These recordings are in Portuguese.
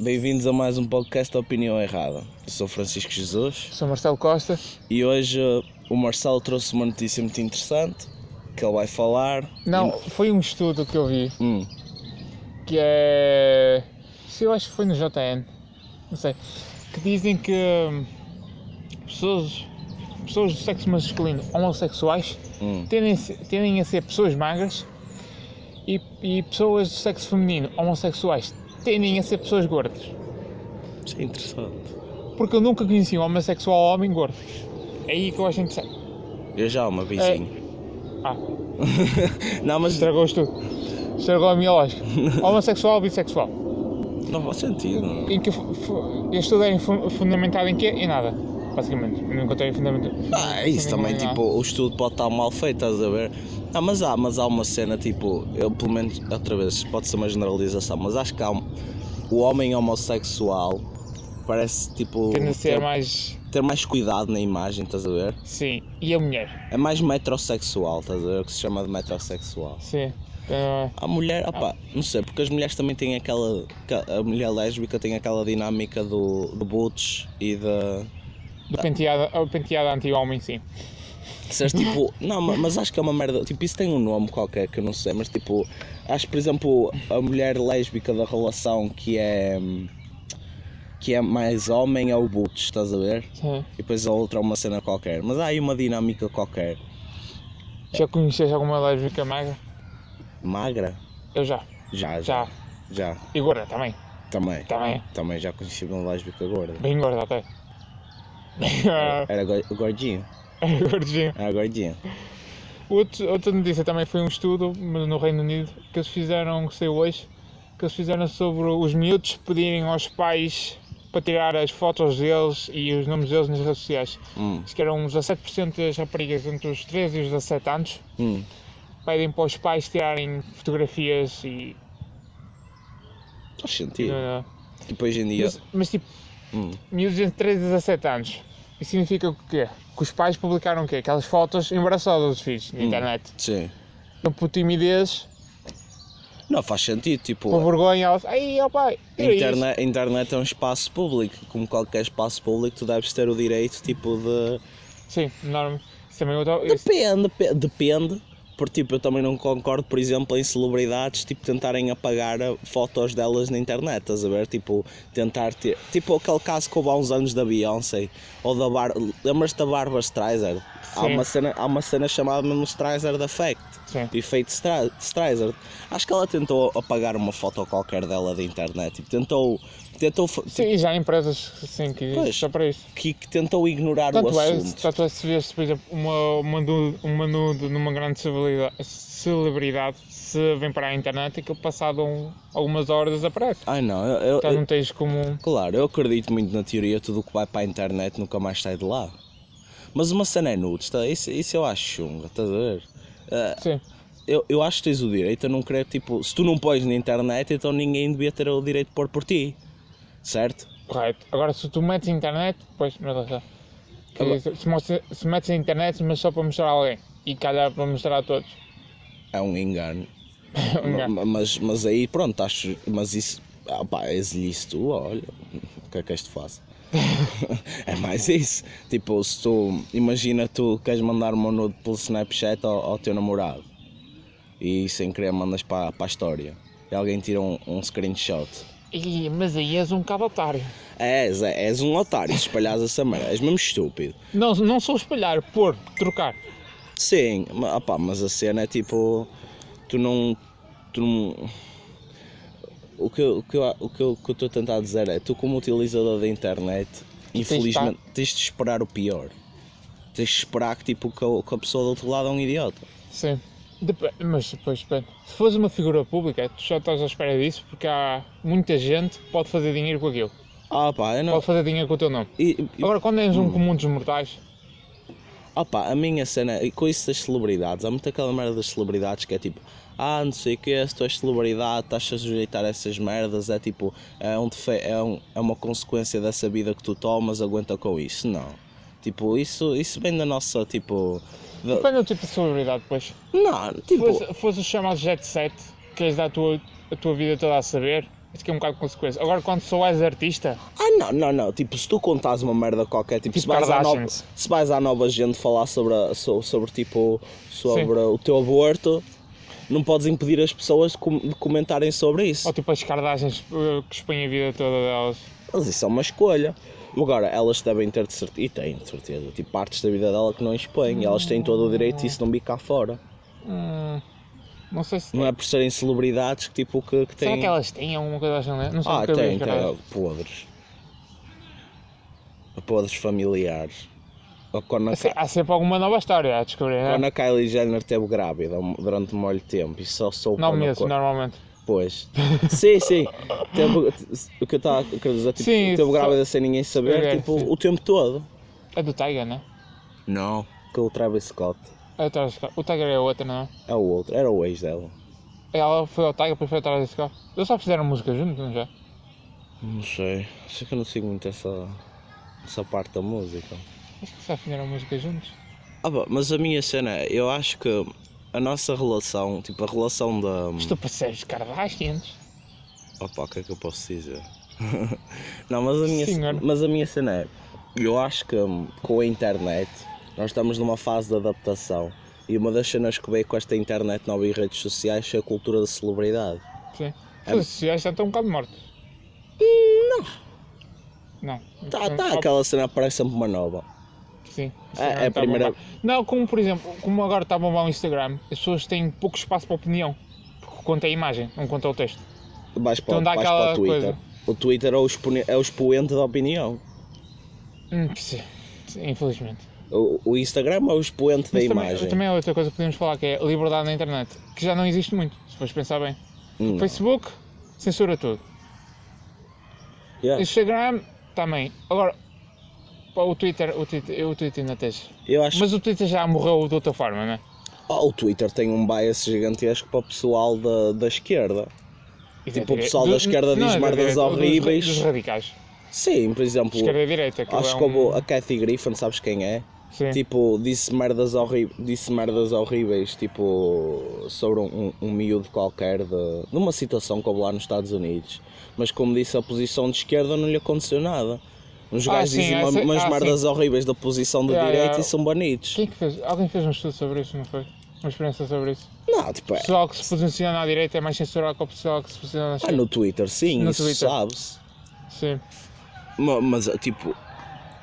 bem-vindos a mais um podcast da Opinião Errada. Eu sou Francisco Jesus Sou Marcelo Costa. e hoje uh, o Marcelo trouxe uma notícia muito interessante que ele vai falar. Não, foi um estudo que eu vi Hum, que é. Se eu acho que foi no JN, não sei. Que dizem que hum, pessoas, pessoas do sexo masculino homossexuais hum. tendem, a ser- tendem a ser pessoas magras e, e pessoas do sexo feminino homossexuais tendem a ser pessoas gordas. Isso é interessante. Porque eu nunca conheci um homossexual homem gordo. É aí que eu acho interessante. Eu já, uma vizinha. Ah, Não, mas estragou o estudo. Estragou a minha lógica. Homossexual ou bissexual? não faz sentido. Em que este estudo é fu- fundamentado em quê? Em nada, basicamente. Não encontrei fundamento. Ah, isso também, tipo, o estudo pode estar mal feito, estás a ver? Ah, mas há, mas há uma cena, tipo, eu pelo menos, outra vez, pode ser uma generalização, mas acho que há um, o homem homossexual parece, tipo, Tende a ser ter, mais. ter mais cuidado na imagem, estás a ver? Sim. E a mulher? É mais metrosexual, estás a ver? O que se chama de metrosexual. Sim. Uh, A mulher, opá, não sei, porque as mulheres também têm aquela. A mulher lésbica tem aquela dinâmica do, do butch e da. Do penteado, o penteado anti-homem, sim. Seres tipo. Não, ma- mas acho que é uma merda. Tipo, isso tem um nome qualquer que eu não sei, mas tipo. Acho, por exemplo, a mulher lésbica da relação que é. que é mais homem é o butch, estás a ver? Sim. E depois a outra é uma cena qualquer. Mas há aí uma dinâmica qualquer. Já conheces alguma lésbica magra? Magra? Eu já. Já, já. Já. Já. E gorda também. Também. Também. Também já conheci uma lésbica gorda. Bem gorda até. Era go- gordinho. Gordinho. Era gordinho. Outro, outra notícia também foi um estudo no Reino Unido que eles fizeram, que saiu hoje, que eles fizeram sobre os miúdos pedirem aos pais para tirar as fotos deles e os nomes deles nas redes sociais. Hum, Diz que eram 17% das raparigas entre os 13 e os 17 anos hum. pedem para os pais tirarem fotografias e. Faz sentido. uh, Tipo, hoje em dia. mas, mas tipo, Hum. miúdos entre 13 e 17 anos. Isso significa o quê? Que os pais publicaram o quê? Aquelas fotos embaraçosas dos filhos na Hum. internet. Sim. Então, por timidez, Não faz sentido. Tipo, por vergonha, elas. Ai, ó pai, isso." internet, internet é um espaço público. Como qualquer espaço público, tu deves ter o direito, tipo, de. Sim, também é Depende, pe- depende. Porque, tipo, eu também não concordo, por exemplo, em celebridades, tipo, tentarem apagar a- fotos delas na internet, estás a ver? Tipo, tentar ter... Tipo, aquele caso que houve há uns anos da Beyoncé, ou da Bar... Lembras-te da Barbara Streisand? Há uma, cena, há uma cena chamada mesmo Streisand Effect. Sim. Efeito Streisand. Acho que ela tentou apagar uma foto qualquer dela da internet. Tipo, tentou... Tentou... fa- Sim, já há empresas assim que Pois. só para isso. Que, que tentou ignorar Tanto o é, assunto. tanto é se vês, por exemplo, uma, uma, nude, uma nude numa grande celebridade, se vem para a internet e que passado um- algumas horas desaparece. Ai não, eu- eu, Então não tens como. Claro, eu acredito muito na teoria, tudo o que vai para a internet nunca mais sai de lá. Mas uma cena é nudes, tá? isso, isso eu acho chunga, estás a ver? Ah, Sim, eu, eu acho que tens o direito a não querer, tipo, se tu não pões na internet, então ninguém devia ter o direito de pôr por ti, certo? correto. Agora se tu metes na internet, pois, está. Que Agora- se, mostra- se metes na internet, mas só para mostrar a alguém. E calhar para mostrar a todos. É um engano. Um engano. Ma- mas, mas aí, pronto, acho. Mas isso. Ah, pá, és-lhe tu, olha. O que é que és te faço? é mais isso. Tipo, se tu. Imagina tu queres mandar uma nude pelo Snapchat ao, ao teu namorado e sem querer mandas para, para a história e alguém tira um, um screenshot. Ih, mas aí és um bocado otário. És, é- és um otário se espalhas essa merda, és mesmo estúpido. Não, não sou espalhar, pôr, trocar. Sim, opá, mas a cena é tipo. Tu não. Tu não. O que, eu- o, que eu, o, que eu, estou a tentar dizer é: tu, como utilizador da internet, infelizmente tens de esperar o pior. Tens de esperar que, tipo, que, a, que a pessoa do outro lado é um idiota. Sim. Dep- mas depois, depende. Se fores uma figura pública, tu já estás à espera disso porque há muita gente que pode fazer dinheiro com aquilo. Ah, pá, eu não. Pode fazer dinheiro com o teu nome. E, e, Agora, quando és um comum dos mortais, ah, pá, a minha cena, e com isso das celebridades, há muito aquela merda das celebridades que é tipo. Ah, não sei o que, se tu és celebridade, estás a sujeitar essas merdas, é tipo, é, um defe- é, um, é uma consequência dessa vida que tu tomas, aguenta com isso. Não. Tipo, isso, isso vem da nossa, tipo. Depende do tipo de celebridade, depois. Não, Se tipo. fosse, fosse o chamado jet set, queres dar a tua, a tua vida toda a saber, Isso que é um bocado de consequência. Agora, quando só és artista, Ah, não, não, não. Tipo, se tu contas uma merda qualquer, tipo, se, Tipo vais à nova, se vais à nova gente falar sobre, a- so- sobre tipo, sobre o teu aborto, não podes impedir as pessoas de, com- de comentarem sobre isso. ou tipo as eh, que expõem a vida toda delas. Mas isso é uma escolha. Agora, elas devem ter de certeza, e têm de certeza, tipo, partes da vida dela que não expõem, e elas têm todo o direito disso não cá fora. Hum, não sei se. Não é por serem celebridades que, tipo, que, que têm... Será que elas têm alguma coisa assim, né? Não sei Ah, tem, tem, Kardashians. podres. Podres familiares. Quando a, Há se- Há sempre alguma nova história a descobrir, né? quando a Kylie Jenner esteve grávida um- durante muito tempo e só soube meses, co- normalmente. Pois. Sim, sim. Teve, o que eu estava a querer dizer, tipo, Sim, teve só- grávida sem ninguém saber, É, tipo, sim. o tempo todo. É do Tiger, né? Não. Que o Travis Scott. É o Travis Scott. O Tiger é outra, não é? É o outro, era o ex dela. Ela foi ao Tiger, depois foi ao Travis Scott. Eles só fizeram música juntos, não já? Não sei. Acho que eu não sigo muito essa, essa parte da música. Acho que só fizeram música juntos. Ah, mas a minha cena é, eu acho que a nossa relação, tipo, a relação da. Mas tu percebes Kardashians? Opa, o que é que eu posso dizer? não, mas a, minha, Senhor. mas a minha cena é, eu acho que hum, com a internet, nós estamos numa fase de adaptação. E uma das cenas que veio com esta internet nova e redes sociais foi a cultura da celebridade. Sim. É- Os sociais já estão um bocado mortos. Não. Não. Tá, tá, aquela cena aparece sempre uma nova. Sim. É- é a Está primeira- bombar. Não, como por exemplo, como agora está a bombar o Instagram, as pessoas têm pouco espaço para opinião. Porque conta a imagem, não conta o texto. Vais para, Então dá vais para aquela o Twitter. coisa. O Twitter é o, expone- é o expoente da opinião. Hum, sim. Infelizmente. O, o Instagram é o expoente da Mas também, imagem. também é outra coisa que podemos falar, que é a liberdade na internet. Que já não existe muito, se fores pensar bem. Hum, Facebook, censura tudo. yeah. Instagram, também. Agora, pá, o Twitter, o Twitter, o Twitter ainda tens. Eu acho Mas o Twitter já morreu de outra forma, não é? Oh, o Twitter tem um bias gigantesco para o pessoal da, da esquerda. E Tipo, o pessoal dire- da esquerda não, diz é da merdas direita, dos- horríveis. Dos, radicais. Sim, por exemplo, Esquerda e direita. aquilo acho é que um... houve a Kathy Griffin, sabes quem é? Sim. Tipo, disse merdas, horri disse merdas horríveis, tipo, sobre um, um, um miúdo qualquer de, de uma situação houve lá nos Estados Unidos. Mas como disse, a posição de esquerda não lhe aconteceu nada. Os Ah, gajos sim, dizem essa- umas ah, merdas horríveis da posição de Yeah, direita yeah. e são banidos. Quem que fez? Alguém fez um estudo sobre isso, não foi? Uma experiência sobre isso. Não, tipo, O é, pessoal que se posiciona à direita é mais censurado que o pessoal que se posiciona à ah, esquerda. no Twitter sim, No isso sabe-se. Sim. Ma- Mas, tipo,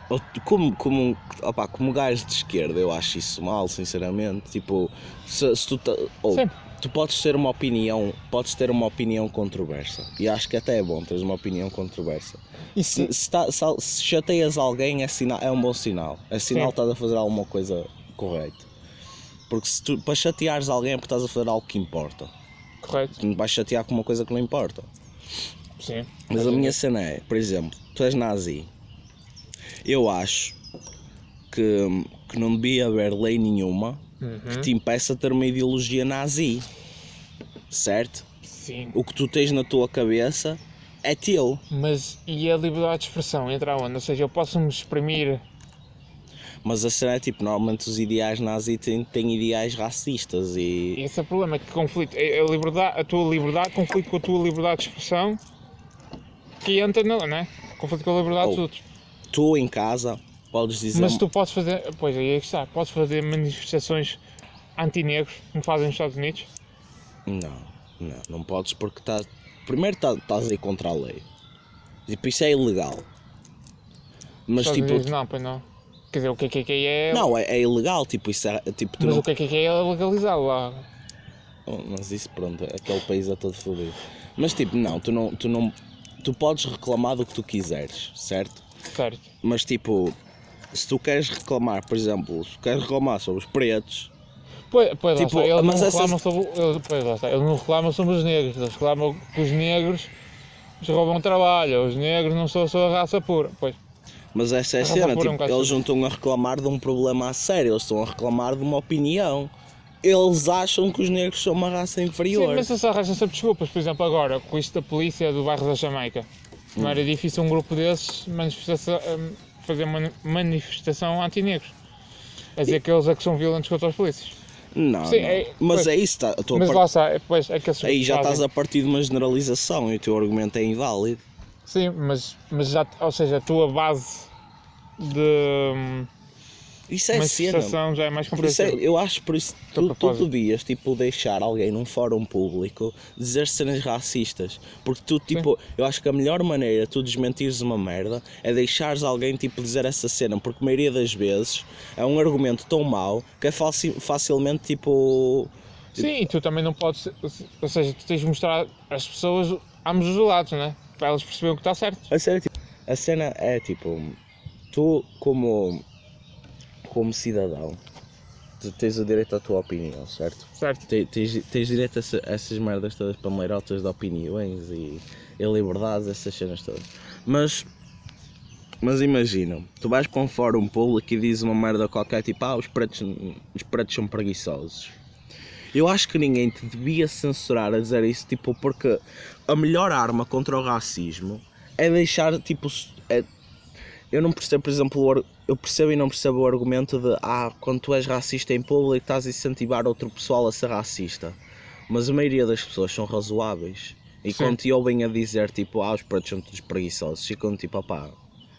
eu- como, como, opá, como gajo de esquerda, eu acho isso mal, sinceramente. Tipo, se, se tu, ta- ou, Sim. Tu podes ter uma opinião, podes ter uma opinião controversa. E acho que até é bom teres uma opinião controversa. E Se, se, tá- se se chateias alguém, é, é um bom sinal. É sinal que estás a fazer alguma coisa correta. Porque se tu, para chateares alguém é porque estás a fazer algo que importa. Correto. Tu não vais chatear com uma coisa que não importa. Sim. Mas a minha cena é, por exemplo, tu és nazi. Eu acho que, que não devia haver lei nenhuma Uhum. que te impeça de ter uma ideologia nazi. Certo? Sim. O que tu tens na tua cabeça é teu. Mas e a liberdade de expressão entra onde? Ou seja, eu posso me exprimir. Mas a cena é tipo, normalmente os ideais nazi têm, têm ideais racistas e. Esse é o problema, que conflito. A, a liberdade, a tua liberdade conflito com a tua liberdade de expressão que entra na. Não é? Conflito com a liberdade dos Oh. outros. Tu em casa podes dizer. Mas tu podes fazer. Pois aí é que está. Podes fazer manifestações anti-negros, como fazem nos Estados Unidos. Não, não, não podes porque estás. Primeiro tá- estás aí contra a lei. Tipo, isso é ilegal. Mas Estados tipo. Unidos não, pois não. Quer dizer, o KKK é. Não, é, é ilegal, tipo, isso é. Tipo, Mas não o KKK é legalizado lá. Oh, Mas isso pronto, aquele país é todo fodido. Mas tipo, não, tu não, tu não. Tu podes reclamar do que tu quiseres, certo? Certo. Mas tipo, se tu queres reclamar, por exemplo, se tu queres reclamar sobre os pretos, Pois, pois Tipo, lá está, eles mas não reclamam sobre. Eles, pois está, eles não reclamam sobre os negros, eles reclamam que os negros nos roubam trabalho, os negros não são a sua raça pura. Pois, mas essa é a Ah, cena, um tipo, bocado eles não estão a reclamar de um problema a sério, eles estão a reclamar de uma opinião. Eles acham que os negros são uma raça Sim, inferior. mas eles arranjam sempre desculpas. Por exemplo, agora, com isto da polícia do bairro da Jamaica, não Hum. era difícil um grupo desses manifestação, hum, fazer uma manifestação anti-negros. A dizer que eles é que são violentos contra os polícias. Não, Sim, não. é- mas pois. é isso, tá, a tua Mas par- lá está, é, pois, é que aí já fazem- estás a partir de uma generalização e o teu argumento é inválido. Sim, mas, mas já, ou seja, a tua base de Isso é cena. manifestação já é mais isso é- compreensível. eu acho por isso tu, tu devias tipo, deixar alguém num fórum público dizer cenas racistas. Porque tu, tipo, eu acho que a melhor maneira de tu desmentires uma merda é deixares alguém tipo, dizer essa cena. Porque a maioria das vezes é um argumento tão mau que é faci- facilmente tipo. Sim, tu também não podes, ou seja, tu tens de mostrar às pessoas ambos os lados, né? Para elas perceberem o que está certo. A cena, tipo, a cena é tipo, tu como, como cidadão, tu tens o direito à tua opinião, certo? Certo. Te- Tens, tens direito a essa- a essas merdas todas panleirotas de opiniões e, e liberdades, essas cenas todas. Mas, mas imagina, tu vais para um fórum público e dizes uma merda qualquer, tipo, ah, os pretos, os pretos são preguiçosos. Eu acho que ninguém te devia censurar a dizer isso, tipo, porque a melhor arma contra o racismo é deixar, tipo, é- eu não percebo, por exemplo, eu percebo e não percebo o argumento de ah, quando tu és racista em público estás a incentivar outro pessoal a ser racista. Mas a maioria das pessoas são razoáveis. E Sim. quando te ouvem a dizer tipo, ah, os pretos são todos preguiçosos, ficam tipo, opá,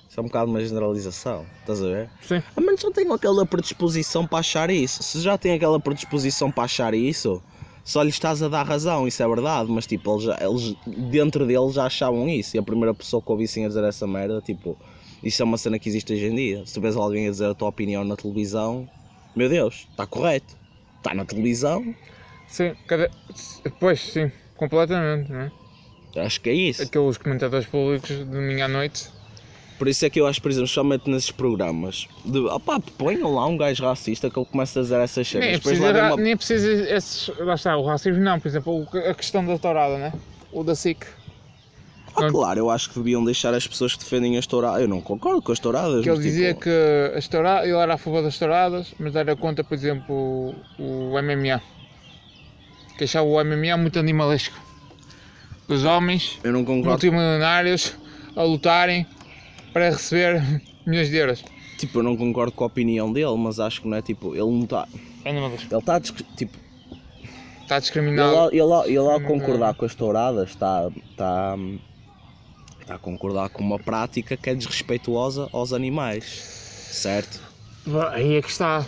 isso é um bocado uma generalização, estás a ver? Sim. A menos não tenham aquela predisposição para achar isso. Se já têm aquela predisposição para achar isso, só lhes estás a dar razão, isso é verdade, mas tipo, eles, eles dentro deles já achavam isso. E a primeira pessoa que ouvissem a dizer essa merda, tipo, isso é uma cena que existe hoje em dia. Se tu vês alguém a dizer a tua opinião na televisão, meu Deus, está correto. Está na televisão, Sim, cada... Pois, sim, completamente, não é? acho que é isso. Aqueles comentadores públicos de domingo à noite. Por isso é que eu acho, por exemplo, somente nesses programas, de opá, ponham lá um gajo racista que ele começa a dizer essas cenas. Nem levem uma- nem preciso esses. Lá está, o racismo não, por exemplo, a questão da tourada, né? O da SIC. Ah, claro, eu acho que deviam deixar as pessoas que defendem as touradas. Eu não concordo com as touradas. Que ele mas, dizia tipo, que as touradas, ele era a favor das touradas, mas era contra, por exemplo, o, o MMA. Que achava o MMA muito animalesco. Os homens Eu não concordo. multimilionários a lutarem para receber milhões de euros. Tipo, eu não concordo com a opinião dele, mas acho que não é tipo. Ele não está. Animalesco. Ele está. Tipo, Está ele, discriminado. ao- ele, ao- ele ao Hum, concordar com as touradas está. Está. Está a concordar com uma prática que é desrespeituosa aos animais. Certo? Aí é que está.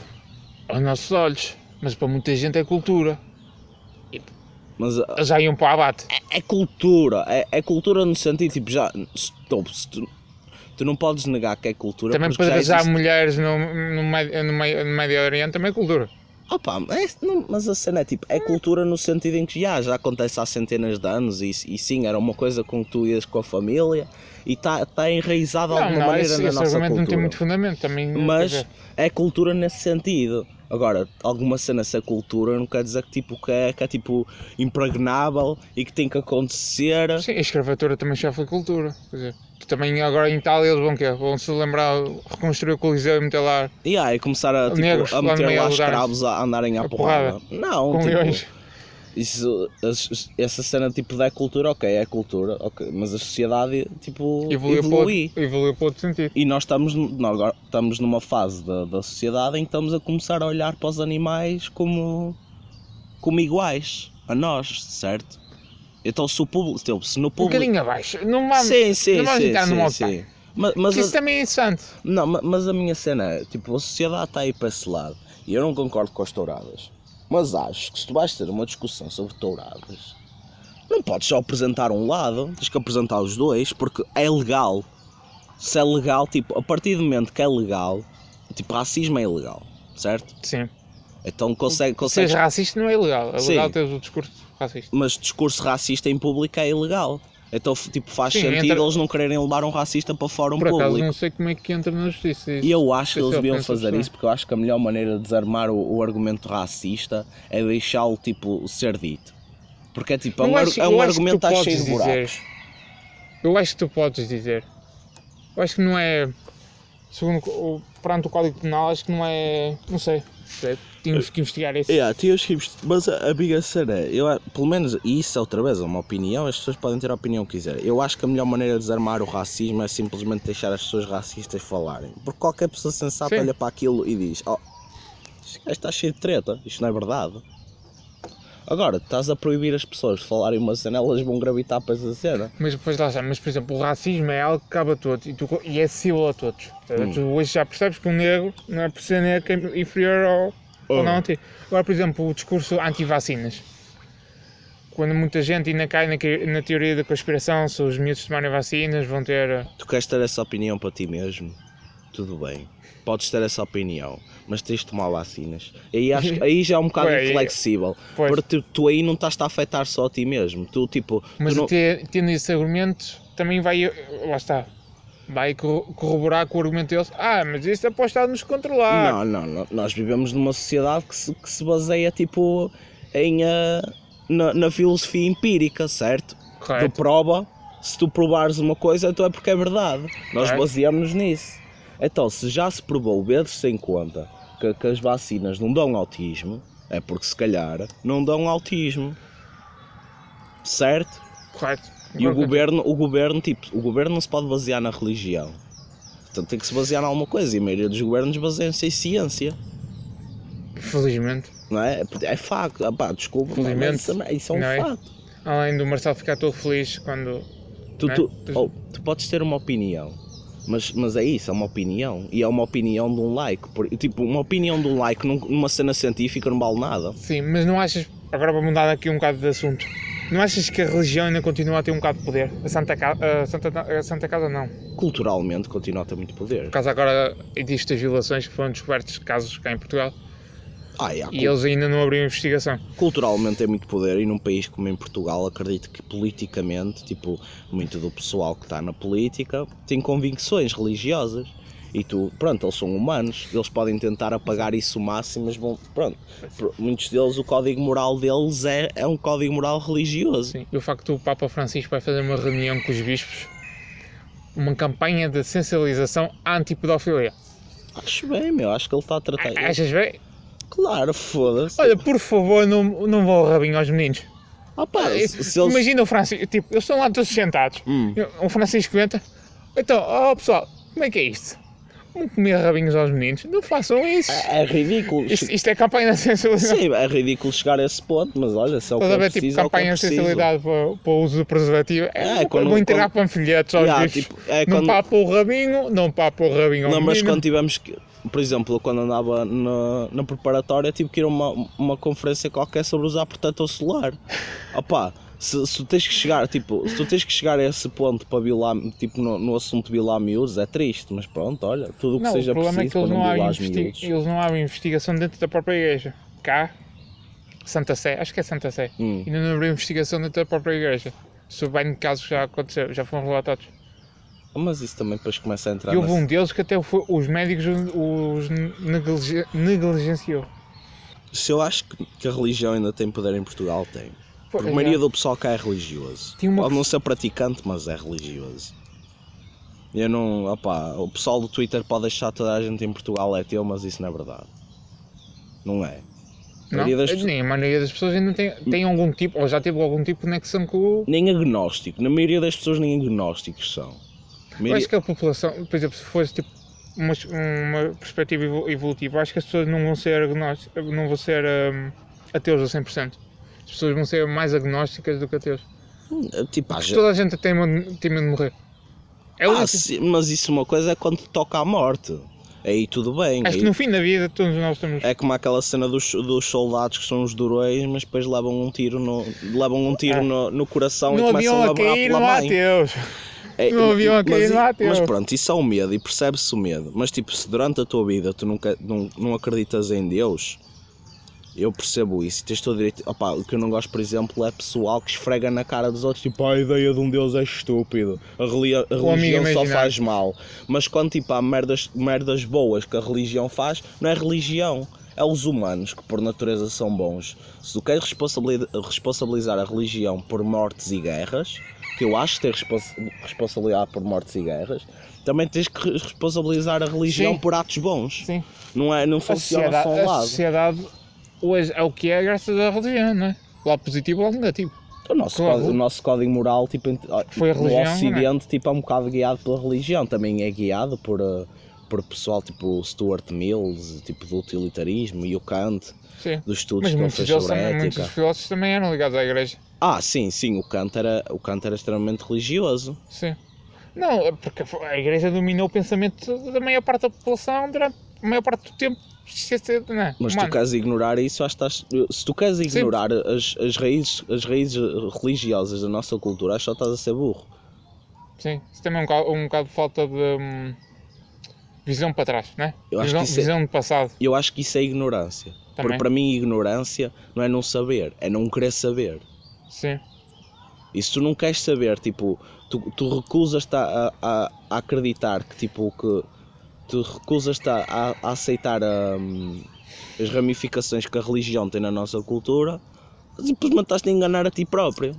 Aos nossos olhos. Mas para muita gente é cultura. Mas ah, já iam para o abate. é cultura. É, é cultura no sentido, tipo, já. se tu- tu, não podes negar que é cultura. Também para casar existe- mulheres no, no, no, no Médio Oriente também é cultura. Opa, é, não, mas a cena é tipo, é cultura no sentido em que já, já acontece há centenas de anos e, e sim, era uma coisa com que tu ias com a família e está tá enraizada de Não, alguma não, maneira esse, na esse nossa cultura. não tem muito fundamento. Também, mas é cultura nesse sentido. Agora, alguma cena ser cultura não quer dizer que, tipo, que, é, que é tipo impregnável e que tem que acontecer. sim, a escravatura também já foi cultura. Quer dizer, também agora em Itália eles vão quê? Vão se lembrar, reconstruir o Coliseu e meter lá E aí, começar a, tipo, Negros a meter lá escravos a andarem à a porrada. porrada. Não, com tipo, leões. Isso, essa cena tipo da cultura, ok, é cultura, ok, mas a sociedade tipo Evoluiu, para evolui. outro, evoluiu para outro sentido. E nós estamos, nós agora estamos numa fase da, da sociedade em que estamos a começar a olhar para os animais como, como iguais a nós, certo? Então se o público, tipo, se no Um público. bocadinho abaixo. Não vamos, sim, sim, não vamos sim, entrar sim, sim. Mas, mas Porque a- isso também é interessante. não, ma- mas a minha cena é, tipo, a sociedade está aí para esse lado e eu não concordo com as touradas. Mas acho que se tu vais ter uma discussão sobre touradas, não podes só apresentar um lado, tens que apresentar os dois, porque é legal. Se é legal, tipo, a partir do momento que é legal, tipo, racismo é ilegal, certo? Sim. Então consegue, consegue racista não é ilegal. É Sim. legal ter o discurso racista. mas discurso racista em público é ilegal. Então, tipo, faz Sim, sentido entra- eles não quererem levar um racista para fora um Por acaso público. não sei como é que entra na justiça. isso. E eu acho que eles deviam fazer pessoal. isso porque eu acho que a melhor maneira de desarmar o, o argumento racista é deixá-lo tipo ser dito. Porque é tipo, é um, acho- é um argumento está cheio de dizer- buracos. Eu acho que tu podes dizer. Eu acho que não é. Segundo perante o Código Penal, acho que não é. Não sei. Tínhamos que investigar isso. Yeah, tínhamos que investi- mas a, a cena é, eu, pelo menos, e isso é outra vez é uma opinião, as pessoas podem ter a opinião que quiserem. Eu acho que a melhor maneira de desarmar o racismo é simplesmente deixar as pessoas racistas falarem. Porque qualquer pessoa sensata Sim. olha para aquilo e diz: Oh, gajo está cheio de treta, isto não é verdade. Agora, estás a proibir as pessoas de falarem uma cena, elas vão gravitar para essa cena. Mas depois lá está, mas por exemplo, o racismo é algo que cabe a todos e, tu, e é acessível a todos. Hum. Tu hoje já percebes que um negro não é por ser negro que é inferior ao, ao Oh. não anti. Agora, por exemplo, o discurso anti-vacinas. Quando muita gente ainda cai na, na teoria da conspiração, se os miúdos tomarem vacinas vão ter. Tu queres ter essa opinião para ti mesmo? Tudo bem. Podes ter essa opinião, mas tens de tomar vacinas. Aí, acho, aí já é um bocado inflexível. Pois. Porque tu, tu aí não estás a afetar só a ti mesmo. Tu, tipo, Mas tu não... ter- tendo esse argumento, também vai. Lá está. Vai corro- corroborar com o argumento deles. Ah, mas isso é para o Estado nos controlar. Não, não, não. Nós vivemos numa sociedade que se, que se baseia, tipo, em... ah, na, na filosofia empírica, certo? De Correto. prova, se tu provares uma coisa, então é porque é verdade. Nós Correto. baseamos nisso. Então, se já se provou, vê-se em conta que, que as vacinas não dão autismo, é porque se calhar não dão autismo. Certo? Correto. E o governo, o governo, tipo, o governo não se pode basear na religião. Portanto, tem que se basear em alguma coisa. E a maioria dos governos baseiam-se em ciência. Felizmente. Não é? É facto. Ah, pá, desculpa, mas Felizmente, isso, é- isso é um é? facto. Além do Marcelo ficar todo feliz quando. Tu, é? tu, oh, tu podes ter uma opinião, mas, mas é isso, é uma opinião. E é uma opinião de um like. Tipo, uma opinião de um like num- numa cena científica não vale nada. Sim, mas não achas. Agora vou mudar aqui um bocado de assunto. Não achas que a religião ainda continua a ter um bocado de poder? A Santa, Ca... a Santa... a Santa Casa não. Culturalmente continua a ter muito poder. Por causa agora existem as violações que foram descobertos casos cá em Portugal Ah, yeah, e eles ainda não abriram investigação. Culturalmente tem muito poder e num país como em Portugal acredito que politicamente, tipo, muito do pessoal que está na política tem convicções religiosas. E tu, pronto, eles são humanos, eles podem tentar apagar isso o máximo, mas vão, pronto, muitos deles, o código moral deles é, é um código moral religioso. Sim. E o facto do Papa Francisco vai fazer uma reunião com os bispos, uma campanha de sensibilização anti-pedofilia. Acho bem, meu, acho que ele está a tratar. Achas bem? Claro, foda-se. Olha, por favor, não, não vão ao rabinho aos meninos. Ah, pá, se, se eles. Imagina o Francisco, tipo, eles estão lá todos sentados. Hum, O Francisco entra. Então, ó pessoal, como é que é isto? Vão comer rabinhos aos meninos? Não façam isso. é, é ridículo. Isto, isto é campanha de sensibilidade. Sim, é ridículo chegar a esse ponto, mas olha, se é o que Estás é a ver, tipo, é é campanha de sensibilidade para, para o uso do preservativo. É, É, vou- quando- vou entregar quando- panfilhetos aos Yeah, bichos. tipo, é não quando- papa o rabinho, não papa o rabinho ao Não, mas menino. quando tivemos que. Por exemplo, quando andava na, na preparatória tive que ir a uma, uma conferência qualquer sobre usar protetor solar. Opá, se, se tu tens que chegar, tipo, se tu tens que chegar a esse ponto para violar, tipo, no, no assunto violar miúdos, é triste, mas pronto, olha, tudo o que seja o problema é que preciso eles para não, miúdos. eles não abrem investigação dentro da própria igreja. Cá, Santa Sé, acho que é Santa Sé. Hum. Ainda não abriu investigação dentro da própria igreja. Sobre bem de casos que já aconteceram, já foram relatados. Mas isso também depois começa a entrar E houve nessa- um deles que até foi- os médicos os negligen- negligenciou. Se eu acho que, que a religião ainda tem poder em Portugal, tem. Porque a É, maioria do pessoal cá é religioso. Uma Pode não ser praticante, mas é religioso. Eu não. Opá, o pessoal do Twitter pode deixar toda a gente em Portugal é teu, mas isso não é verdade. Não é. A Não? das pessoas- Nem a maioria das pessoas ainda tem, tem algum tipo, ou já teve algum tipo de conexão com o. Nem agnóstico. Na maioria das pessoas nem agnósticos são. A acho que a população, por exemplo, se fosse tipo uma, uma perspectiva evo- evolutiva, acho que as pessoas não vão ser agnósticas, não vão ser hum, ateus a 100%. As pessoas vão ser mais agnósticas do que ateus. Tipo, há Porque gente- toda a gente tem medo, de morrer. É Ah, sim, mas isso uma coisa é quando toca a morte. Aí tudo bem. Acho aí- que no fim da vida todos nós estamos. É como aquela cena dos, dos soldados que são os durões, mas depois levam um tiro no, levam um tiro Ah. no, no coração no e começam a a cair, não há ateus. É, mas, não teu. mas pronto, isso é o medo e percebe-se o medo. Mas tipo, se durante a tua vida tu nunca, não, não acreditas em Deus, eu percebo isso. Tens todo o direito. Opa, o que eu não gosto, por exemplo, é pessoal que esfrega na cara dos outros, tipo, "Ah, a ideia de um Deus é estúpido, a, a religião só faz mal. Mas quando tipo, há merdas, merdas boas que a religião faz, não é religião. É os humanos que por natureza são bons. Se tu queres responsabili- responsabilizar a religião por mortes e guerras, que eu acho ter respons- responsabilidade por mortes e guerras, também tens que responsabilizar a religião Sim. por atos bons. Sim. Não, é, não A funciona só um a lado. sociedade hoje é o que é graças à religião, não é? Lado positivo ou lado negativo. O nosso, Claro. código, o nosso código moral tipo, Foi a religião, no Ocidente tipo, é um bocado guiado pela religião, também é guiado por, eh, por pessoal tipo o Stuart Mills, tipo do utilitarismo, e o Kant, Sim. dos estudos Mas que ele muitos fez sobre a muitos ética. dos filósofos também eram ligados à igreja. Ah, sim, sim, o Kant era, o Kant era extremamente religioso. Sim. Não, é porque a igreja dominou o pensamento da maior parte da população durante a maior parte do tempo. é? Mas humano. tu queres ignorar isso, acho que estás, se tu queres ignorar as, as, raízes, as raízes religiosas da nossa cultura, acho que só estás a ser burro. Sim, isso também é um bocado, um bocado de falta de hum, visão para trás, né? Eu acho visão, que é- de passado. Eu acho que isso é ignorância. Porque Também. para mim, ignorância não é não saber, é não querer saber. Sim, E se tu não queres saber, tipo, tu, tu recusas-te a, a, a acreditar que, tipo, que tu recusas-te a, a, aceitar hum, as ramificações que a religião tem na nossa cultura, simplesmente estás-te a enganar a ti próprio.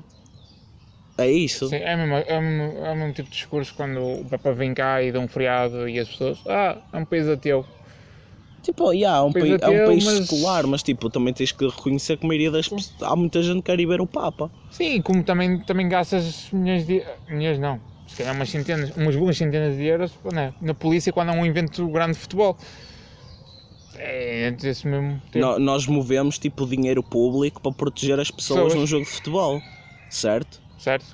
É isso. sim é, mesmo, é, o mesmo, é o mesmo tipo de discurso quando o Papa vem cá e dá um feriado e as pessoas, ah, é um país ateu. Tipo, yeah, é um, País país, é um ateu, país mas- secular, mas tipo, também tens que reconhecer que a maioria das pessoas. Há muita gente que quer ir ver o Papa. Sim, como também, também gastas milhões de. milhões não, se calhar umas centenas, umas boas centenas de euros né, na polícia quando há um evento grande de futebol. É desse mesmo. No- nós movemos tipo dinheiro público para proteger as pessoas Pessoas. num jogo de futebol, certo? Certo?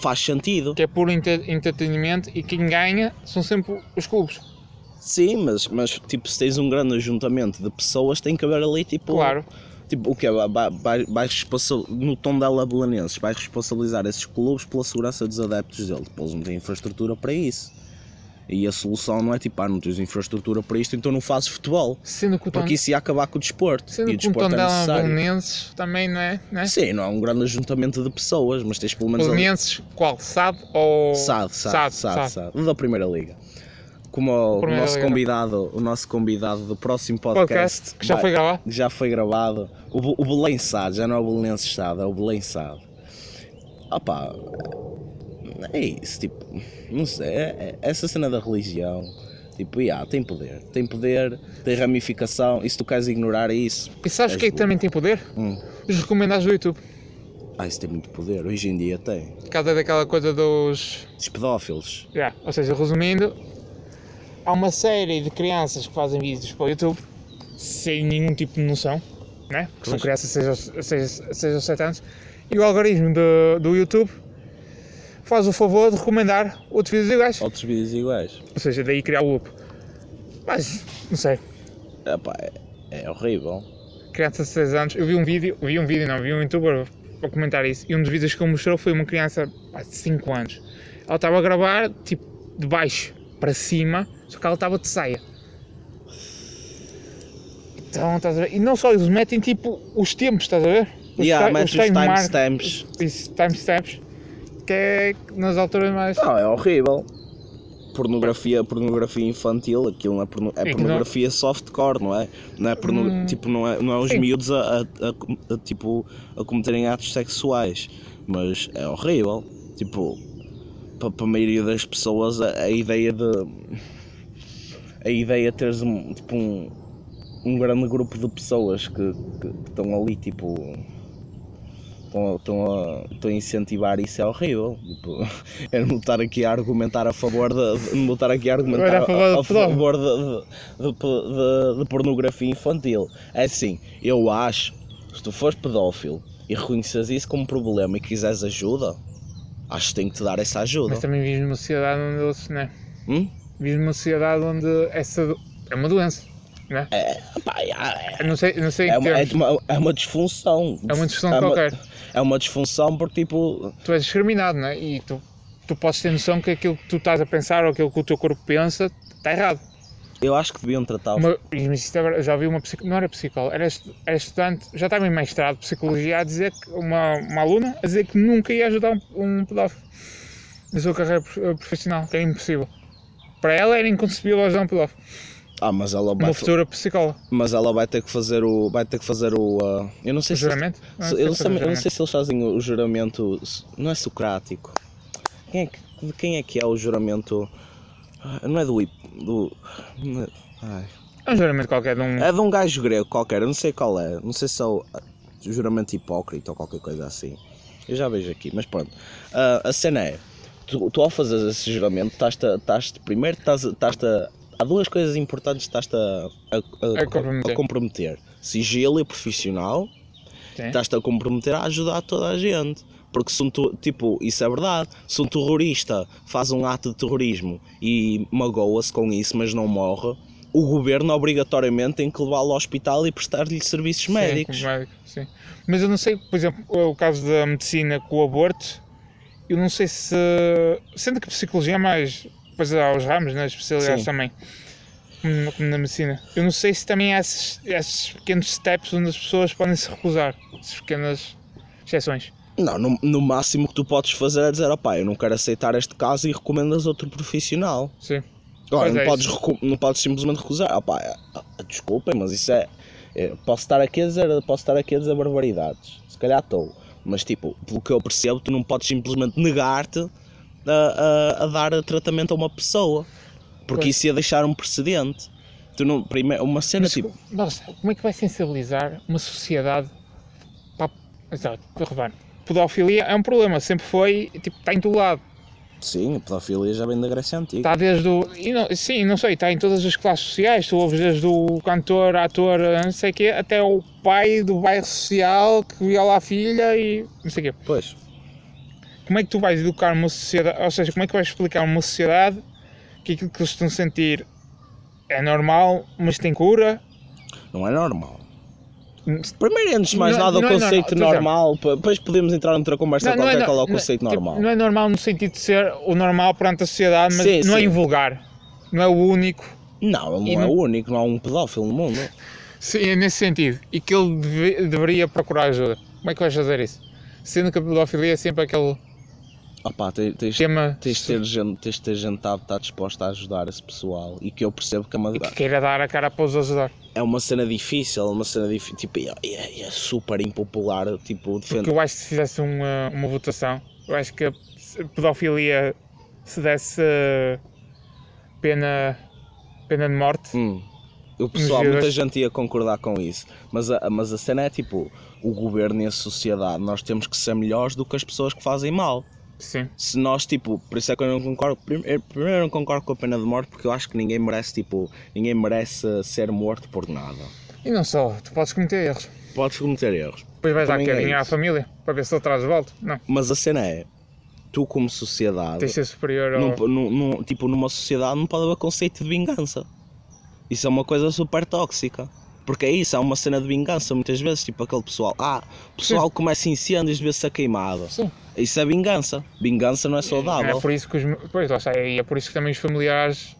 Faz sentido. Que é puro entre- entretenimento e quem ganha são sempre os clubes. Sim, mas, mas tipo, se tens um grande ajuntamento de pessoas, tem que haver ali tipo. Claro. Tipo, o que é? Vais no tom dela belenenses, vais responsabilizar esses clubes pela segurança dos adeptos deles. Tipo, eles não têm infraestrutura para isso. E a solução não é tipo, ah, não tens infraestrutura para isto, então não fazes futebol. Sendo que o tom, Porque isso ia acabar com o desporto. sendo e o desporto é necessário. Também não é? Não é? Sim, não é um grande ajuntamento de pessoas, mas tens pelo menos ali- Belenenses, qual? SAD ou. SAD, SAD, SAD, SAD, da Primeira Liga. Como o, o nosso Liga. convidado, o nosso convidado do próximo podcast, Podcast que já vai- foi gravado. já foi gravado, o, o Belém SAD, já não é o Belenenses SAD, é o Belém SAD. Opa, é isso, tipo, não sei, é- é- essa cena da religião, tipo, yeah, tem poder, tem poder, tem ramificação, e se tu queres ignorar isso, E sabes é que burro. também tem poder? hum, Os recomendados do YouTube. ah, isso tem muito poder, hoje em dia tem. Por causa daquela coisa dos. Os pedófilos, Yeah. Ou seja, resumindo, há uma série de crianças que fazem vídeos para o YouTube sem nenhum tipo de noção, né? que são crianças seja, seja aos 7 anos, e o algoritmo do, do YouTube faz o favor de recomendar outros vídeos iguais. outros vídeos iguais. Ou seja, daí criar o loop. Mas, não sei, Epá, é, é horrível. criança de 6 anos, eu vi um vídeo, vi um vídeo não, vi um youtuber a comentar isso, e um dos vídeos que ele mostrou foi uma criança de 5 anos. Ela estava a gravar, tipo, de baixo para cima, só que ela estava de saia. Então, estás a ver? E não só, eles metem tipo os tempos, estás a ver? Os Yeah, os time mark- timestamps. Isso, timestamps, que é nas alturas mais. Não, é horrível. Pornografia, pornografia infantil, aquilo não é, porno- é pornografia softcore, não é? Não é, porno- Hum. tipo, não é, não é os Sim. miúdos a, a- a- a, tipo, a cometerem atos sexuais, mas é horrível. Tipo, para a maioria das pessoas, a, a ideia de. A ideia de teres um, tipo, um, um grande grupo de pessoas que, que, que estão ali, tipo. Estão, a- a, incentivar isso é horrível. Tipo, não vou estar aqui a argumentar a favor de. Não estar aqui a argumentar a, a favor do a favor de, de, de- de- pornografia infantil. É assim, eu acho, se tu fores pedófilo e reconheces isso como problema e quiseres ajuda, acho que tenho que te dar essa ajuda. Mas também vives numa sociedade onde eles, né? Hum? Vives numa sociedade onde essa é uma doença, né? É, pá, é, não sei, não sei é, uma, é, uma, é uma disfunção. É uma disfunção é uma- qualquer. É uma disfunção porque, tipo, Tu és discriminado, né? E tu, tu podes ter noção que aquilo que tu estás a pensar ou aquilo que o teu corpo pensa está errado. eu acho que deviam Uma, agora, eu já vi uma psico, não era psicóloga, era, era estudante, já estava em mestrado de psicologia a dizer que uma, uma aluna a dizer que nunca ia ajudar um, um pedófilo na sua carreira prof- profissional, que era impossível. Para ela era inconcebível ajudar um pedófilo, Ah, mas ela vai, uma futura psicóloga. mas ela vai ter que fazer o. Vai ter que fazer o. ah, eu não sei O se. juramento? se- Não, sei eles fazer também, eu não sei se eles fazem o juramento. Não é socrático. Quem é que, de quem é que é o juramento? Ah, Não é do. do é- ai. É um juramento qualquer de um. É de um gajo grego qualquer, eu não sei qual é. Não sei se é o ah, juramento hipócrita ou qualquer coisa assim. Eu já vejo aqui, mas pronto. Ah, a cena é. Tu, tu ao fazeres esse juramento, estás-te, estás primeiro estás, estás-te a, há duas coisas importantes que estás-te a, a- a- comprometer. a comprometer. Sigilo e profissional, estás-te a comprometer a ajudar toda a gente. Porque se um tipo, isso é verdade, se um terrorista faz um ato de terrorismo e magoa-se com isso, mas não morre, o governo obrigatoriamente tem que levá-lo ao hospital e prestar-lhe serviços Sim, médicos. médico, sim. Mas eu não sei, por exemplo, o caso da medicina com o aborto, eu não sei se. Sendo que a psicologia é mais. Depois há os ramos, nas especialidades Sim. também, como na- como na medicina. Eu não sei se também há esses, esses pequenos steps onde as pessoas podem se recusar, essas pequenas exceções. Não, no, no máximo que tu podes fazer é dizer, opá, eu não quero aceitar este caso e recomendas outro profissional. Sim. Agora, não, é podes, não podes simplesmente recusar. Opá, é- é- desculpem, mas isso é, é- Posso estar aqui a dizer, posso estar aqui a dizer barbaridades. Se calhar estou. Mas tipo, pelo que eu percebo, tu não podes simplesmente negar-te a, a- a dar tratamento a uma pessoa. Porque Pois. isso ia deixar um precedente. Tu não, primeiro, uma cena Mas tipo. nossa, como é que vai sensibilizar uma sociedade para. Exato, repare, pedofilia é um problema, sempre foi, tipo, está em todo lado. Sim, a pedofilia já vem da Grécia Antiga. Está desde o. Não, sim, não sei, está em todas as classes sociais. Tu ouves desde o cantor, ator, não sei o quê, até o pai do bairro social que viola a filha e não sei o quê. Pois. Como é que tu vais educar uma sociedade, ou seja, como é que vais explicar a uma sociedade que aquilo que eles estão a sentir é normal, mas tem cura? Não é normal. Primeiro, antes de mais Não- nada, não o é conceito normal, normal. pa- Depois podemos entrar noutra conversa qualquer qual é o conceito tipo, normal. não é normal no sentido de ser o normal perante a sociedade, mas Sim, não é sim. invulgar. Não é o único. Não, ele não é não- o único, não há um pedófilo no mundo. Sim, é nesse sentido. E que ele deve- deveria procurar ajuda. Como é que vais fazer isso? Sendo que a pedofilia é sempre aquele Opá, tens, tens, tema tens de ter gente, tens de ter gente que está disposta a ajudar esse pessoal e que eu percebo que é uma, que queira dar a cara para os ajudar. é uma cena difícil, é uma cena difícil, tipo, é, é- é super impopular, tipo, Porque defender. eu acho que se fizesse uma, uma votação, eu acho que a pedofilia se desse eh, pena, pena de morte. Hum. O pessoal, muita gente ia concordar com isso, mas a, mas a cena é tipo, o governo e a sociedade, nós temos que ser melhores do que as pessoas que fazem mal. Sim. se nós, tipo, por isso é que eu não concordo. Primeiro, primeiro eu não concordo com a pena de morte porque eu acho que ninguém merece, tipo, ninguém merece ser morto por nada. E não só, tu podes cometer erros. Podes cometer erros, Depois vais lá Também é querer à isso. família para ver se ele traz de volta. Não. mas a cena é, tu como sociedade, Tens de ser superior ao. num, num- num- tipo, numa sociedade não pode haver conceito de vingança. Isso é uma coisa super tóxica. Porque é isso, é uma cena de vingança muitas vezes, tipo aquele pessoal, ah, pessoal começa incêndios vê-se a queimado. Sim. Isso é vingança. Vingança não é saudável. É por isso que os. Pois, lá e é por isso que também os familiares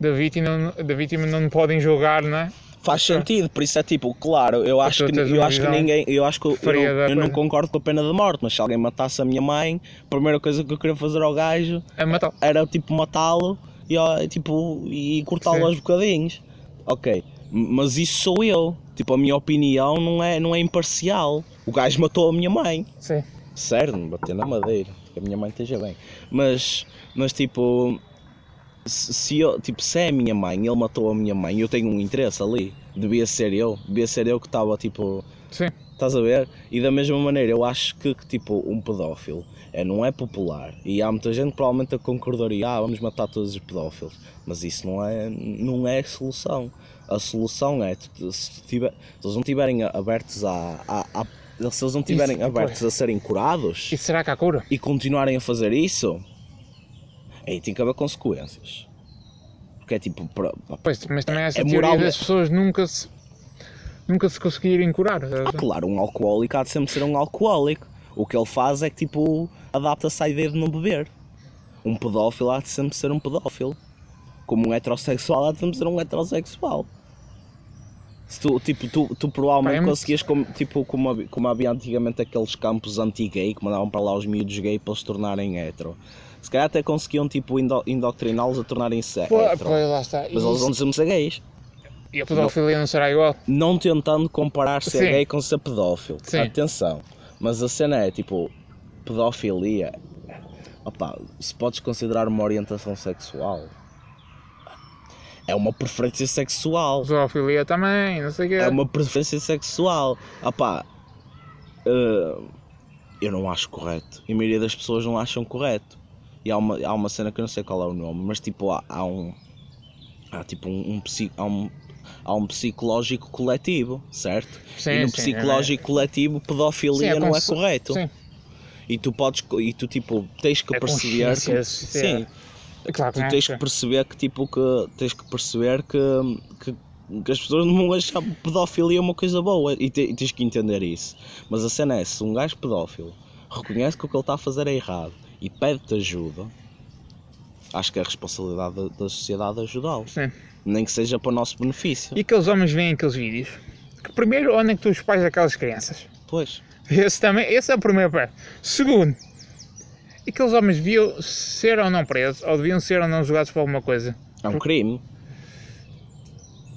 da vítima, da vítima não podem julgar, não é? Faz sentido, por isso é tipo, claro, eu acho que, eu acho que ninguém, eu acho que eu, eu eu não concordo com a pena de morte, mas se alguém matasse a minha mãe, a primeira coisa que eu queria fazer ao gajo É era tipo matá-lo e, tipo, e cortá-lo Sim. aos bocadinhos. Ok, mas isso sou eu. Tipo, a minha opinião não é, não é imparcial. O gajo matou a minha mãe. Sim. Certo, me bater na madeira, que a minha mãe esteja bem. Mas, mas tipo, se, eu, tipo, se é a minha mãe, ele matou a minha mãe, eu tenho um interesse ali. Devia ser eu, devia ser eu que estava tipo, Sim. estás a ver? E da mesma maneira, eu acho que, que, tipo, um pedófilo é, não é popular. E há muita gente que provavelmente concordaria, ah, vamos matar todos os pedófilos. Mas isso não é, não é a solução. A solução é, se, tiver, se eles não estiverem abertos a, a, a- se eles não estiverem Isso, abertos a serem curados E será que há cura? e continuarem a fazer isso, aí tem que haver consequências. Porque é tipo, pra- Pois, mas também há essa É teoria moral- das pessoas nunca se. Nunca se conseguirem curar. ah, claro, um alcoólico há de sempre ser um alcoólico. O que ele faz é que tipo, adapta-se à ideia de não beber. Um pedófilo há de sempre ser um pedófilo. Como um heterossexual há de sempre ser um heterossexual. Se tu, tipo, tu, tu provavelmente Pá, é conseguias, como, tipo, como, havia- como havia antigamente aqueles campos anti-gay que mandavam para lá os miúdos gay para se tornarem hetero. Se calhar até conseguiam tipo, indo- indoctriná-los a tornarem-se hetero. pois, lá está. Mas eles vão sempre ser gays. E a pedofilia não será igual? Não tentando comparar ser Sim. gay com ser pedófilo. Sim. Atenção. Mas a cena é tipo, pedofilia. Opa, se podes considerar uma orientação sexual. É uma preferência sexual. Zoofilia também, não sei o quê. É uma preferência sexual. Opá, eh, eu não acho correto. E a maioria das pessoas não acham correto. E há uma, há uma cena que eu não sei qual é o nome, mas tipo, há, há um. há tipo um, um, há um, há um psicológico coletivo, certo? Sim, e no sim, psicológico coletivo, pedofilia Sim, não é correto. Sim, E tu podes, e tu tipo, tens que É perceber que, isso é- claro que tu tens que perceber que tipo que tens que perceber que, que, que as pessoas não acham pedofilia uma coisa boa e, te- e tens que entender isso. Mas a cena é se um gajo pedófilo reconhece que o que ele está a fazer é errado e pede-te ajuda, acho que é a responsabilidade da, da sociedade ajudá-lo. Sim. Nem que seja para o nosso benefício. E aqueles homens veem aqueles vídeos. Que primeiro, onde é que estão os pais daquelas crianças? Pois. Esse também, esse é o primeiro pé. Segundo, aqueles homens deviam ser ou não presos, ou deviam ser ou não julgados por alguma coisa. É um crime.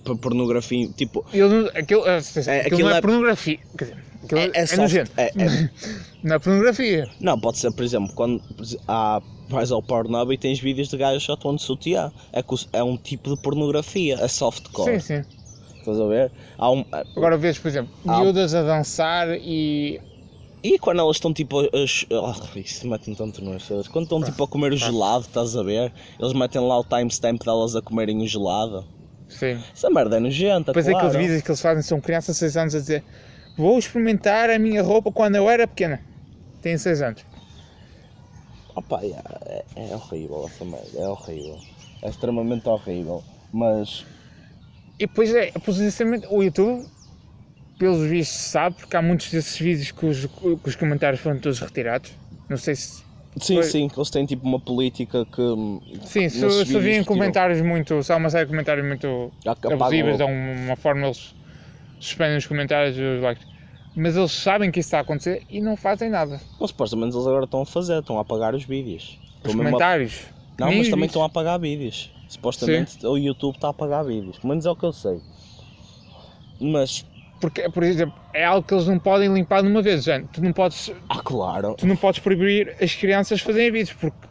Para pornografia, tipo, Ele aquilo, é, aquilo, aquilo não é, é- pornografia. Quer dizer, aquilo é, é, é soft, nojento. é- é- Não é pornografia. Não, pode ser, por exemplo, quando há, vais ao Pornhub e tens vídeos de gajos só estão de sutiã. É, é um tipo de pornografia, é softcore. Sim, sim. Estás a ver? Há um, Agora vês, por exemplo, Ah. miúdas a dançar e. e quando elas estão tipo a. a oh, isso mete-me tanto nojo. Quando estão tipo a comer o gelado, estás a ver? Eles metem lá o timestamp delas a comerem o gelado. Sim. Essa merda é nojenta. Depois claro. aqueles vídeos que eles fazem são crianças de 6 anos a dizer Vou experimentar a minha roupa quando eu era pequena. Tem 6 anos. Opa, yeah, é, é horrível essa merda, é horrível. É extremamente horrível. Mas. E depois é, posicionamento, o YouTube, pelos vistos, sabe, porque há muitos desses vídeos que os, que os comentários foram todos retirados. Não sei se. Sim, Foi- sim, eles têm tipo uma política que. Sim, se, se virem comentários muito. Se há uma série de comentários muito abusivos, dão uma forma, eles suspendem os comentários e os likes. Mas eles sabem que isso está a acontecer e não fazem nada. Mas supostamente eles agora estão a fazer, estão a apagar os vídeos. Os Estão mesmo a- comentários. Não, nem mas também vídeos. estão a apagar vídeos. Supostamente o YouTube está a apagar vídeos. Pelo menos é o que eu sei. Mas, Porque, por exemplo, é algo que eles não podem limpar de uma vez, gente. Tu não podes, ah, claro. tu não podes proibir as crianças fazerem vídeos, porque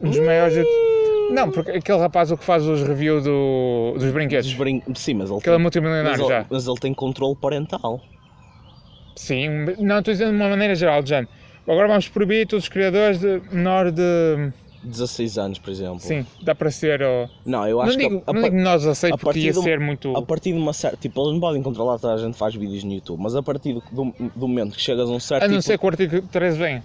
um dos maiores. Não, porque aquele rapaz o que faz os reviews do, dos brinquedos, Dos brin- Sim, mas ele, aquele é tem, mas, multimilionário ele, já. mas ele tem controle parental. Sim, não, estou dizendo de uma maneira geral, gente. Agora vamos proibir todos os criadores de menor de. 16 anos, por exemplo. Sim, dá para ser. ó, Não, eu Não acho digo, que a, não a, digo menores a 6 a porque ia de ser muito. a partir de uma certa. Tipo, eles não podem controlar toda a gente faz vídeos no YouTube, mas a partir do, do, do momento que chegas a um certo. A não tipo, ser que o artigo 13 venha.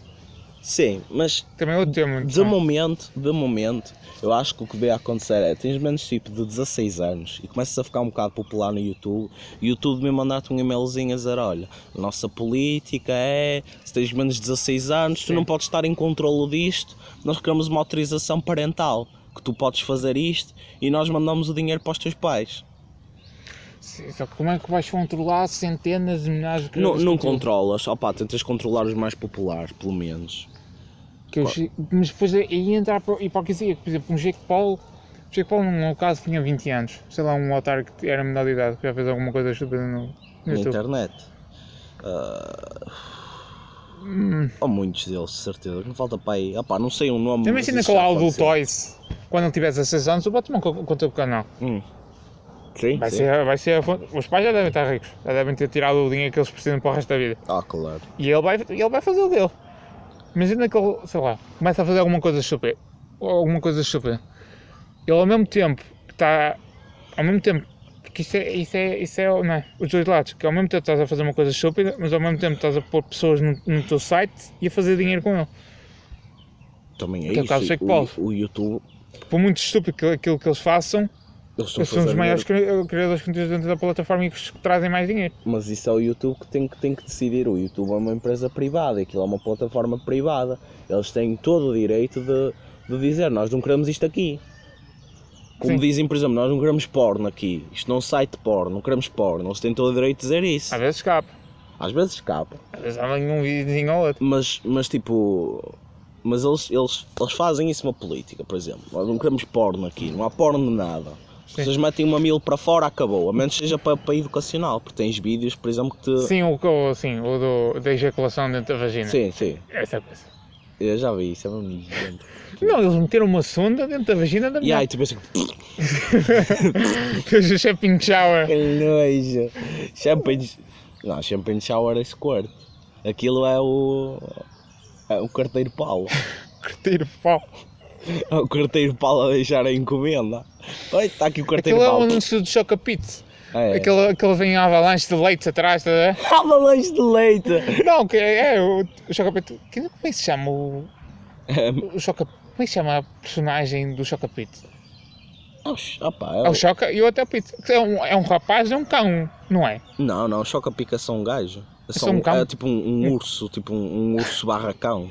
Sim, mas Também é outro tema. De momento, de momento, eu acho que o que devia acontecer é tens menos tipo de 16 anos e começas a ficar um bocado popular no YouTube e o YouTube me mandar-te um e-mailzinho a dizer, olha, a nossa política é se tens menos de 16 anos, tu Sim. não podes estar em controlo disto, nós queremos uma autorização parental, que tu podes fazer isto e nós mandamos o dinheiro para os teus pais. Só que como é que vais controlar centenas de milhares de Não, de não conteúdo? controlas, opá, tentas controlar os mais populares, pelo menos. Que eu che- mas depois aí entra a hipocrisia. Por exemplo, um Jake Paul. Jake Paul, no meu caso, tinha 20 anos. Sei lá, um otário que era menor de idade, que já fez alguma coisa estúpida no, no Na internet. Ah, Hum. Ou muitos deles, de certeza. Que não falta para aí. Opá, não sei o nome. mas Imagina com o Aldo. Toys, quando ele tiver 16 anos, o Batman com com o teu canal. Hum. Sim, Vai sim. ser, vai ser. Os pais já devem estar ricos, já devem ter tirado o dinheiro que eles precisam para o resto da vida. Ah, claro. E ele vai, ele vai fazer o dele. Imagina que ele, sei lá, começa a fazer alguma coisa estúpida. Ou alguma coisa estúpida. Ele ao mesmo tempo que está. Ao mesmo tempo. Porque isso é, isso é, isso é não é, os dois lados. Que ao mesmo tempo estás a fazer uma coisa estúpida, mas ao mesmo tempo estás a pôr pessoas no, no teu site e a fazer dinheiro com ele. Também é Que é isso. Jake o, o YouTube. Por muito estúpido que aquilo que eles façam, Eles são os maiores cri- criadores de conteúdo dentro da plataforma e que trazem mais dinheiro. Mas isso é o YouTube que tem, que tem que decidir. O YouTube é uma empresa privada. Aquilo é uma plataforma privada. Eles têm todo o direito de, de dizer: Nós não queremos isto aqui. Como Sim. dizem, por exemplo, nós não queremos porno aqui. Isto não é um site porno, não queremos porno. Eles têm todo o direito de dizer isso. Às vezes escapa, Às vezes escapa. às vezes há um vídeo ou outro. Mas, mas tipo. Mas eles, eles, eles fazem isso uma política, por exemplo. Nós não queremos porno aqui, não há porno de nada. Se Sim. vocês metem uma mil para fora, acabou. A menos seja para, para educacional, porque tens vídeos, por exemplo, que te. Sim, o, o, sim, o do, da ejaculação dentro da vagina. sim. sim. Essa coisa. Eu já vi isso, é mesmo nojento. Não, eles meteram uma sonda dentro da vagina da E mulher. aí tu pensas que. Fez o shower. Que nojo! Champagne. Não, champagne shower é squirt. Aquilo é o. É o carteiro Paulo. Curtir pau. o quarteiro Paulo a deixar a encomenda. Oi, está aqui o quarteiro Aquilo é o Paulo. anúncio do Chocapit. É. Aquele, aquele vem em avalanche de leites atrás, tá a ver? Avalanche de leite. Não, que é, é o, o Chocapit. que- Como é que se chama o. O Choca. Como é que se chama a personagem do Chocapit? Oxe, opá, É o Choca e o outro é o Pit. Que É um, é um rapaz, é um cão, não é? Não, não, choca pica é só um gajo. É, só um cão? é tipo um, um urso, tipo um, um urso barracão.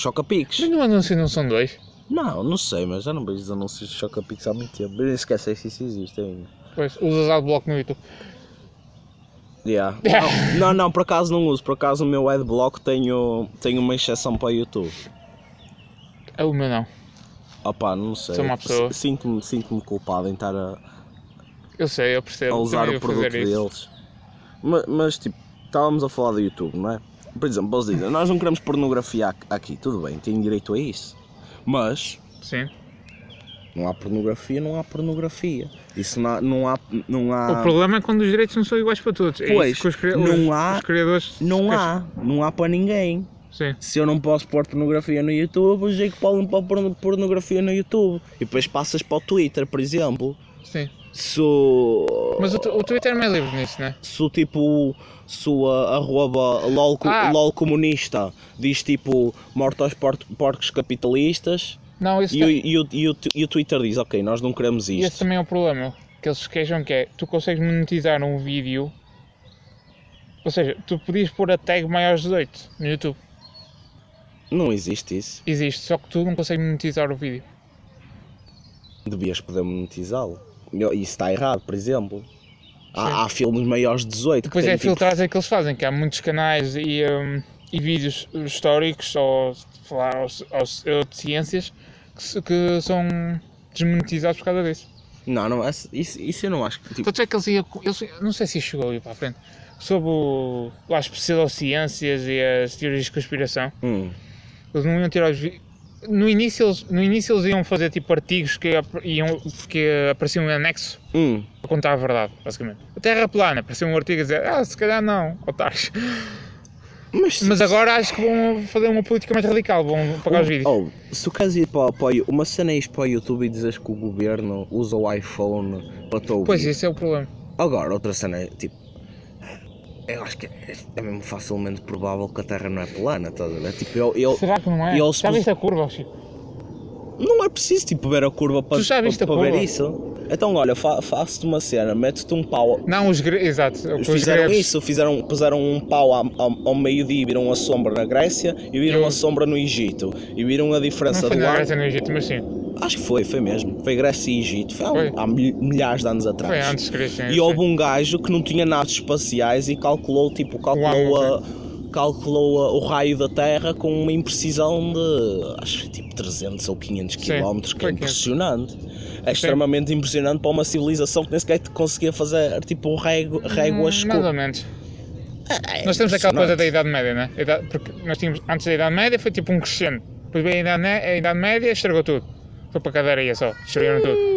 Choca piques. Mas no anúncio não são dois. Não, não sei, mas já não vejo os anúncios de choca piques há muito tempo. Eu nem esquece se isso existe ainda. Pois, usas adblock no YouTube. Yeah. Não, não, não, por acaso não uso. Por acaso o meu adblock tenho, tenho uma exceção para o YouTube. É o meu não. Opá, não sei. Sou uma pessoa. Sinto-me sinto culpado em estar a, Eu sei, eu percebo. a usar Também o produto deles. Mas, mas, tipo, estávamos a falar do YouTube, não é? Por exemplo, eles dizem, nós não queremos pornografia aqui- tudo bem, têm direito a isso. Mas Sim. não há pornografia, não há pornografia. Isso não há. Não há, não há O problema é quando os direitos não são iguais para todos. É. Pois, que os, cri- não os- há- os criadores. Não há, não há para ninguém. Sim. Se eu não posso pôr pornografia no YouTube, o Jake Paul não pode pôr pornografia no YouTube. E depois passas para o Twitter, por exemplo. Sim. Se o, Mas o, o Twitter não é livre nisso, né? se o tipo, se o a- arroba LOL, Ah. LOL comunista diz tipo morte aos por- porcos capitalistas Não, esse, e, ta- o, e, o, e, o, e o Twitter diz ok, nós não queremos esse isto. também é o problema. Que eles se queixam que é, tu consegues monetizar um vídeo. Ou seja, tu podias pôr a tag maiores de 18 no YouTube. Não existe isso. Existe, só que tu não consegues monetizar o vídeo. Devias poder monetizá-lo. Isso está errado, por exemplo. Há, há filmes maiores de 18 Depois é têm, tipo, filtragem que eles fazem, que há muitos canais e, hum, e vídeos históricos ou falar ou, de ciências que, que são desmonetizados por causa disso. Não, não, isso, isso eu não acho que. Tipo, Tanto é que eles iam. Eles, não sei se isso chegou aí para a frente. Sobre o, as pseudociências e as teorias de conspiração. hum, Eles não iam tirar os vi- no início, eles, no início eles iam fazer tipo artigos que, iam, que apareciam em anexo hum, a contar a verdade, basicamente. A Terra plana, apareceu um artigo a dizer, ah, se calhar não, otários. mas, Mas agora acho que vão fazer uma política mais radical, vão pagar os vídeos. Oh, se tu queres ir para, para o- uma cena é ir para o YouTube e dizes que o governo usa o iPhone para te ouvir. Pois, esse é o problema. Agora, outra cena é tipo. Eu acho que é, é mesmo facilmente provável que a Terra não é plana, estás a ver? Tipo, eu, eu- Será que não é? e pus- viste a curva, Chico? Não é preciso tipo, ver a curva para, para, para ver isso. Então, olha, fa, faço-te uma cena, metes-te um pau. Não, os gregos, exato. os Fizeram gregos. isso, fizeram, puseram um pau ao, ao, ao meio-dia e viram a sombra na Grécia e viram Eu- a sombra no Egito. E viram a Não diferença foi do ar. Grécia no Egito, mas sim. Acho que foi, foi mesmo. Foi Grécia e Egito. Foi há, Foi. há mil- milhares de anos atrás. Foi antes de Cristo. E houve um gajo que não tinha naves espaciais e calculou, tipo, calculou, Uau, a, calculou o raio da Terra com uma imprecisão de, acho que tipo 300 ou 500 Sim, km, que é impressionante. É extremamente impressionante para uma civilização que nem sequer conseguia fazer, tipo, régua, réguas Hum, Mais com... ou menos. É Nós temos aquela coisa da Idade Média, né? Porque nós tínhamos, antes da Idade Média foi tipo um crescente. Depois veio a Idade, Ne- a idade Média estragou tudo. Foi para a cadeira só, destruíram tudo.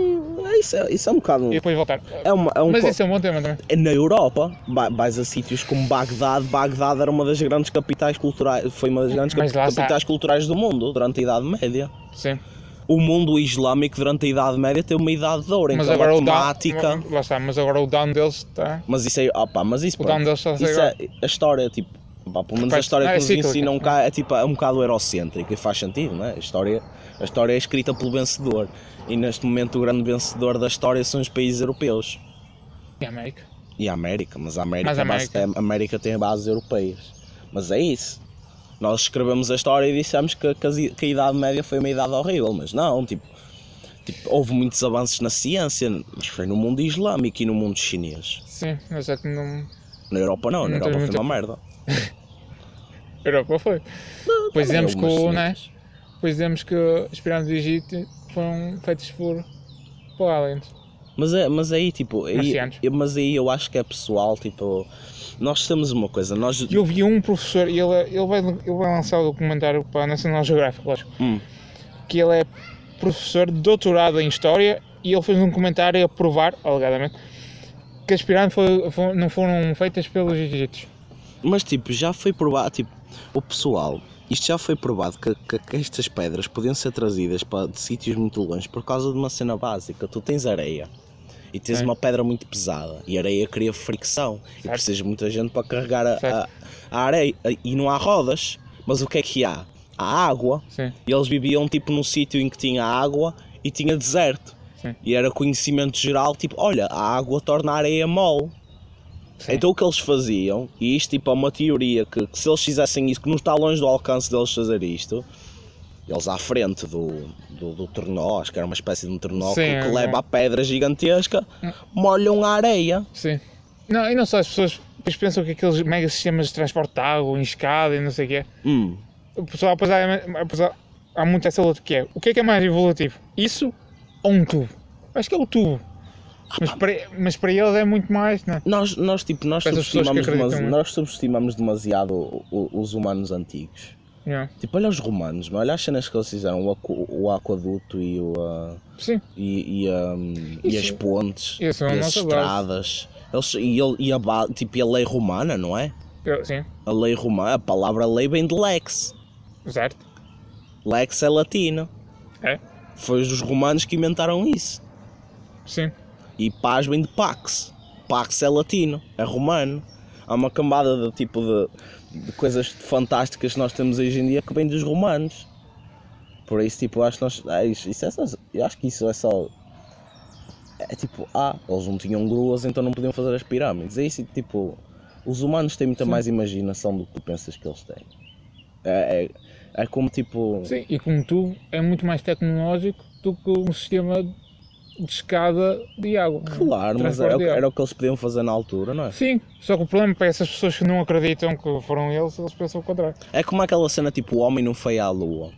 Hum, Isso é, isso é um bocado... E depois voltaram. É, uma, é um Mas co- isso é um bom tema também. na Europa, vais a sítios como Bagdade, Bagdade era uma das grandes capitais culturais, foi uma das grandes Mas capi- lá está. capitais culturais do mundo durante a Idade Média. Sim. O mundo islâmico durante a Idade Média tem uma idade de ouro, Mas então agora a o down. temática. Está, mas agora o down deles está. Mas isso é, opa, mas isso, O pronto, down deles está isso é a história, tipo, pá, pelo menos a história ah, que é nos ensinam cá é tipo é um bocado eurocêntrica e faz sentido, não é? A história, a história é escrita pelo vencedor e neste momento o grande vencedor da história são os países europeus. E a América. E a América, mas a América, Mas a é base- América. a América tem bases europeias. Mas é isso. Nós escrevemos a história e dissemos que, que, a Idade Média foi uma idade horrível, mas não, tipo, tipo, houve muitos avanços na ciência, mas foi no mundo islâmico e no mundo chinês. Sim, mas é que não. Na Europa não, na Não Europa tens foi muita- uma merda. Europa foi. Pois Também dizemos que algumas o, né? Cenas. Pois dizemos que pirâmides do Egito foram feitas por. por aliens. Mas, é, mas aí, tipo, aí, mas aí eu acho que é pessoal, tipo, nós temos uma coisa, nós... Eu vi um professor, e ele, ele, vai, ele vai lançar o documentário para a National Geographic, lógico, Hum, que ele é professor de doutorado em História e ele fez um comentário a provar, alegadamente, que as pirâmides foi- foi- não foram feitas pelos egípcios. Mas tipo, já foi provado, tipo, o pessoal isto já foi provado que, que- que estas pedras podiam ser trazidas para, de sítios muito longe por causa de uma cena básica. Tu tens areia e tens Sim. uma pedra muito pesada e a areia cria fricção e Certo. precisas de muita gente para carregar a, a, a areia e não há rodas. Mas o que é que há? Há água Sim. e eles viviam tipo num sítio em que tinha água e tinha deserto. Sim. E era conhecimento geral, tipo, olha, a água torna a areia mole. Sim. Então o que eles faziam, e isto tipo é uma teoria que, que se eles fizessem isso, que não está longe do alcance deles fazer isto, eles à frente do, do, do tornó, acho que era uma espécie de um tornó Sim, que, é, que é. leva a pedra gigantesca, molham a areia. Sim. Não, e não só as pessoas depois pensam que aqueles mega sistemas de transporte de água, em escada e não sei o quê. Hum, O pessoal, depois há, há muito essa luta que é o que é que é mais evolutivo? Isso ou um tubo? Acho que é o tubo. Mas para, mas para eles é muito mais, não é? nós, nós, tipo, nós, Para subestimamos, demasi- muito. nós subestimamos demasiado o- o- os humanos antigos. Yeah. Tipo, olha os romanos, mas olha as cenas que eles fizeram, o, aqu- o aquaduto e, o, Sim, e, e, um, e as pontes, isso é e as estradas. Eles, e, ele, e, a, tipo, e a lei romana, não é? eu- sim, A lei romana, a palavra lei vem de lex. certo. Lex é latino. É? Foi os romanos que inventaram isso. Sim, E paz vem de pax. Pax é latino, é romano. Há uma cambada de tipo de, de coisas fantásticas que nós temos hoje em dia que vem dos romanos. Por isso, tipo, acho que nós. É, isso, isso é só, eu acho que isso é só. É tipo, ah, eles não tinham gruas, então não podiam fazer as pirâmides. É isso, tipo, os humanos têm muita Sim. mais imaginação do que tu pensas que eles têm. É, é, é como tipo. sim. E como tubo é muito mais tecnológico do que um sistema de escada de água. Claro, mas era, o de que- água. era o que eles podiam fazer na altura, não é? Sim, só que o problema para essas pessoas que não acreditam que foram eles, eles pensam o contrário. É como aquela cena tipo o homem não foi à lua.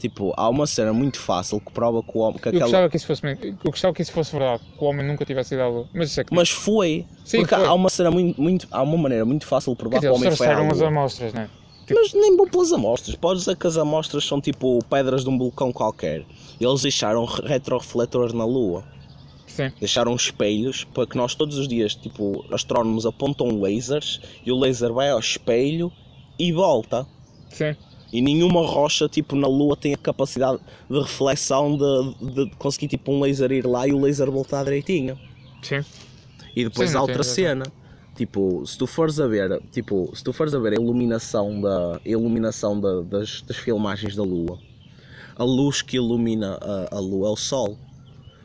Tipo, há uma cena muito fácil que prova que o homem. Que Eu aquela... gostava que isso fosse. Eu gostava que isso fosse verdade, que o homem nunca tivesse ido à lua. Mas isso é que Mas foi. Sim, porque foi. há uma cena muito, muito. Há uma maneira muito fácil de provar Quer que dizer, o homem foi à trouxeram as lua. amostras, não é? Mas nem bom pelas amostras. Podes dizer que as amostras são tipo pedras de um vulcão qualquer. Eles deixaram re- retrorefletores na lua. Sim, Deixaram espelhos para que nós todos os dias, tipo, astrónomos apontam lasers e o laser vai ao espelho e volta. sim, E nenhuma rocha, tipo, na Lua tem a capacidade de reflexão de, de conseguir, tipo, um laser ir lá e o laser voltar direitinho. sim. E depois Sim, outra cena. Tipo, se tu fores a ver, tipo, se tu fores a ver a iluminação da, a iluminação da- das, das filmagens da Lua, a luz que ilumina a, a Lua é o Sol.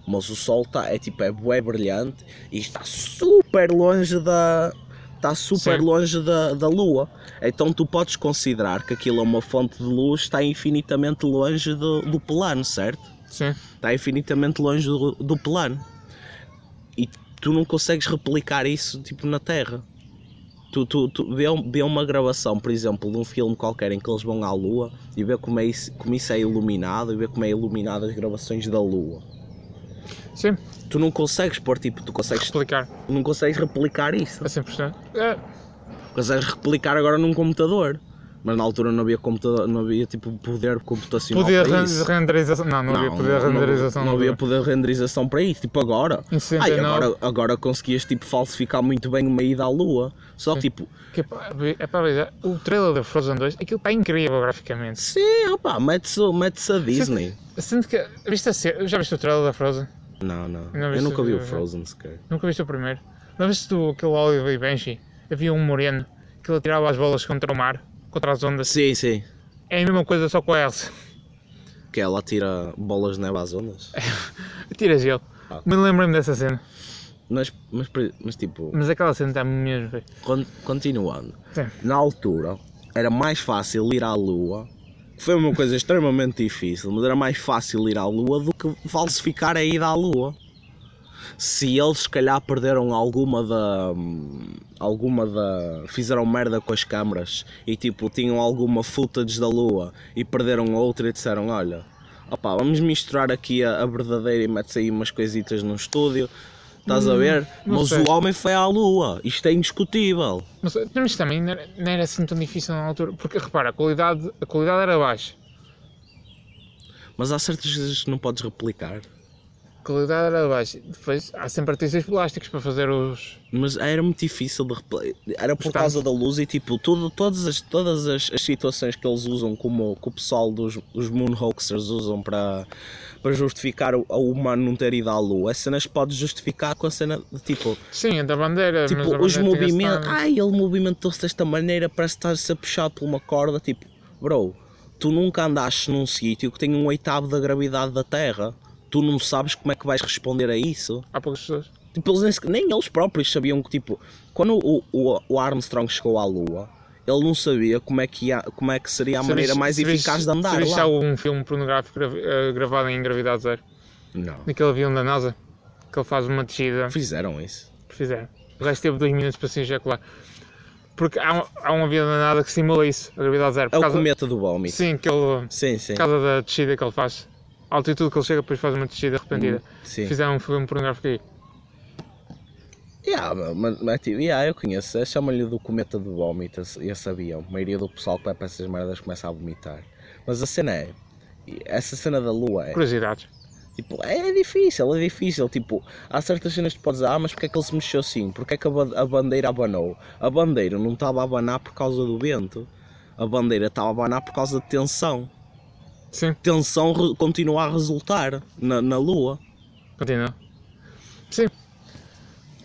Mas o Sol tá, é tipo, é bué brilhante e está super longe da. Está super Sim. longe da, da Lua. Então tu podes considerar que aquilo é uma fonte de luz está infinitamente longe do, do plano, certo? Sim, está infinitamente longe do, do plano e tu não consegues replicar isso tipo na Terra. Tu, tu, tu vê, vê uma gravação, por exemplo, de um filme qualquer em que eles vão à Lua e vê como, é isso, como isso é iluminado e vê como é iluminado as gravações da Lua. sim. Tu não consegues pôr tipo, tu consegues, Explicar não consegues replicar isso. a 100%. É, Consegues replicar agora num computador. Mas na altura não havia computador, não havia tipo poder computacional poder para isso. renderização. Não, não, havia poder de não- renderização. Não, havia poder de renderização para isso, tipo agora. Ai, 69. agora, agora conseguias tipo falsificar muito bem uma ida à lua. Só que tipo, Que é para ver- é o trailer da Frozen 2, aquilo está incrível graficamente. sim, opá, mete-se mete a Disney. Sinto que. Viste a já viste o trailer da Frozen? Não, não. Não Eu nunca vi o- Frozen sequer. Nunca viste o primeiro? Não viste tu aquele Oliver e Benji? Havia um moreno que ele atirava as bolas contra o mar, contra as ondas. Sim, sim. É a mesma coisa só com a Elsa. Que ela tira bolas de neve às ondas. Atira gelo. Ah. Me lembrei-me dessa cena. Mas, mas, mas tipo, Mas aquela cena está mesmo bem. con- continuando. Sim. Na altura era mais fácil ir à lua. que Foi uma coisa extremamente difícil, mas era mais fácil ir à lua do que falsificar a ida à lua. Se eles se calhar perderam alguma da. alguma da. fizeram merda com as câmaras e tipo tinham alguma footage da lua e perderam outra e disseram: Olha, opá, vamos misturar aqui a, a verdadeira e mete aí umas coisitas no estúdio. Estás a ver? não Mas sei. o homem foi à lua, isto é indiscutível. Mas, mas também não era, não era assim tão difícil na altura. Porque repara, a qualidade, a qualidade era baixa. Mas há certas coisas que não podes replicar. Qualidade era baixa. Depois há sempre artistas plásticos para fazer os. Mas era muito difícil de Era por Os causa da luz e tipo, tudo, todas, as, todas as, as situações que eles usam, como que o pessoal dos os Moon Hoaxers usam para, para justificar o, o humano não ter ido à lua, essa cenas pode justificar com a cena de tipo, Sim, a da bandeira. tipo os bandeira tinha movimentos. Ai, ele movimentou-se desta maneira, parece estar a puxado por uma corda. Tipo, bro, tu nunca andaste num sítio que tem um oitavo da gravidade da Terra. Tu não sabes como é que vais responder a isso. Há poucas pessoas. Tipo, eles nem, nem eles próprios sabiam que, tipo, quando o, o, o Armstrong chegou à Lua, ele não sabia como é que, ia, como é que seria a Se maneira viste- mais eficaz de andar viste lá. já um filme pornográfico eh, gravado em gravidade zero? Não. Naquele avião da NASA? Que ele faz uma descida. Fizeram isso. Fizeram. O gajo teve dois minutos para se ejacular. Porque há há um avião da NASA que simula isso, a gravidade zero. É Por o causa, cometa do vómito. Sim, que ele, Sim, sim. por causa da descida que ele faz. A altitude que ele chega, depois faz uma descida repentina. Sim. Fizeram um filme pornográfico aí. Yeah, mas, mas, tipo, yeah, eu conheço. Eu Chamo-lhe do cometa do vómito, esse, avião. A maioria do pessoal que vai para essas merdas começa a vomitar. Mas a cena é. Essa cena da lua é. Curiosidades. Tipo, é difícil, é difícil. Tipo, há certas cenas que tu podes dizer, ah, mas porque é que ele se mexeu assim? Porque é que a bandeira abanou? A bandeira não estava a abanar por causa do vento. A bandeira estava a abanar por causa de tensão. Sim, Tensão continua a resultar na, na lua. continua. Sim,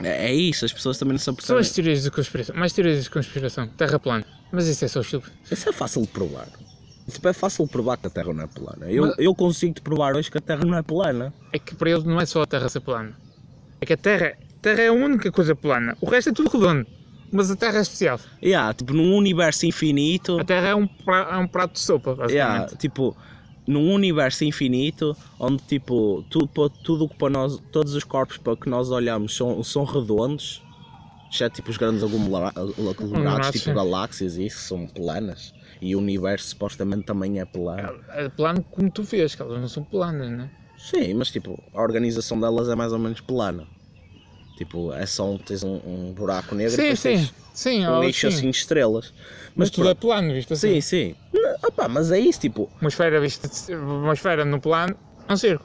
É, é isso, as pessoas também não se são apercebem. as teorias de conspiração. Mais teorias de conspiração. Terra plana. Mas isso é só estúpido. Isso é fácil de provar. Tipo, é fácil de provar que a Terra não é plana. Eu, Mas- eu consigo te provar hoje que a Terra não é plana. É que para eles não é só a Terra ser plana. É que a Terra, a terra é a única coisa plana. O resto é tudo redondo. Mas a Terra é especial. Yeah, tipo, num universo infinito. A Terra é um, pra- é um prato de sopa, basicamente. Yeah, tipo, num universo infinito onde tipo tudo, tudo que para nós, todos os corpos para que nós olhamos são, são redondos, exceto tipo os grandes aglomera- aglomerados, tipo galáxias e isso são planas. E o universo supostamente também é plano. É plano como tu vês, que elas não são planas, né? Sim, mas tipo, a organização delas é mais ou menos plana. Tipo, é só um, tens um, um buraco negro e Sim, depois sim. tens Sim, um nicho sim. assim de estrelas. Mas Mas tudo é plano, visto assim. sim, sim. Não, opá, mas é isso, tipo, Uma esfera, vista, de- uma esfera no plano é um circo.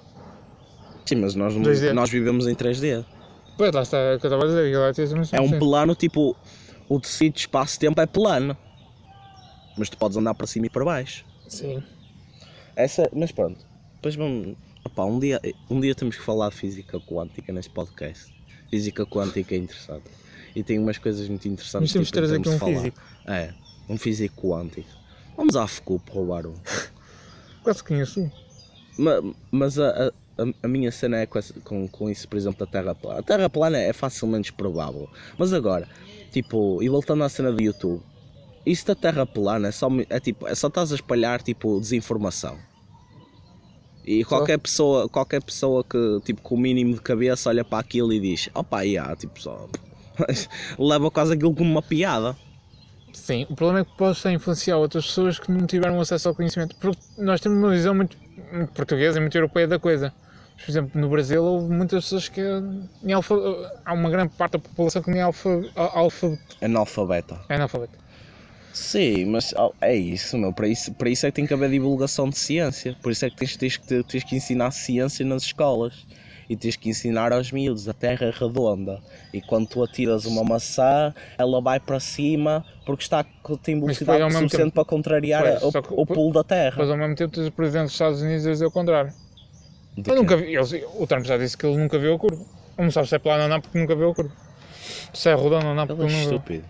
sim, mas nós, 2D. nós vivemos em 3D. Pois lá está, é o que eu estava a dizer. é É um plano tipo. O tecido de espaço-tempo é plano. Mas tu podes andar para cima e para baixo. Sim. Essa, mas pronto. Depois vamos. Opá, um, dia, um dia temos que falar de física quântica neste podcast. Física quântica é interessante. E tem umas coisas muito interessantes. Mas temos tipo, trazer aqui um físico. É, um físico quântico. Vamos à FCUP roubar um. Quase conheço um. Ma- Mas a, a, a- minha cena é com, essa- com, com isso, por exemplo, da Terra plana. A Terra plana é facilmente provável. Mas agora, tipo, e voltando à cena do YouTube, isso da Terra plana é só, é, tipo, é só estás a espalhar tipo, desinformação. E Só? qualquer pessoa, qualquer pessoa que, tipo, com o mínimo de cabeça olha para aquilo e diz, opa, yeah, tipo, só. leva quase aquilo como uma piada. Sim, o problema é que possa influenciar outras pessoas que não tiveram acesso ao conhecimento. Porque nós temos uma visão muito, muito portuguesa e muito europeia da coisa. Por exemplo, no Brasil houve muitas pessoas que nem alfa, há uma grande parte da população que nem alfa, alfa, Analfabeta. é analfabeta. Sim, mas é isso, meu. Para isso, para isso é que tem que haver divulgação de ciência. Por isso é que tens, tens, que, tens que ensinar ciência nas escolas. E tens que ensinar aos miúdos. A terra é redonda. E quando tu atiras uma maçã, ela vai para cima porque está, tem velocidade suficiente tempo- para contrariar Pois, o, que- o pulo da terra. Mas ao mesmo tempo tens o Presidente dos Estados Unidos a dizer o contrário. De Eu quê? nunca vi, ele- o Trump já disse que ele nunca viu a curva. Ele não sabe se é plano ou não porque nunca viu a curva. Se é redonda ou não porque é ele não viu. estúpido.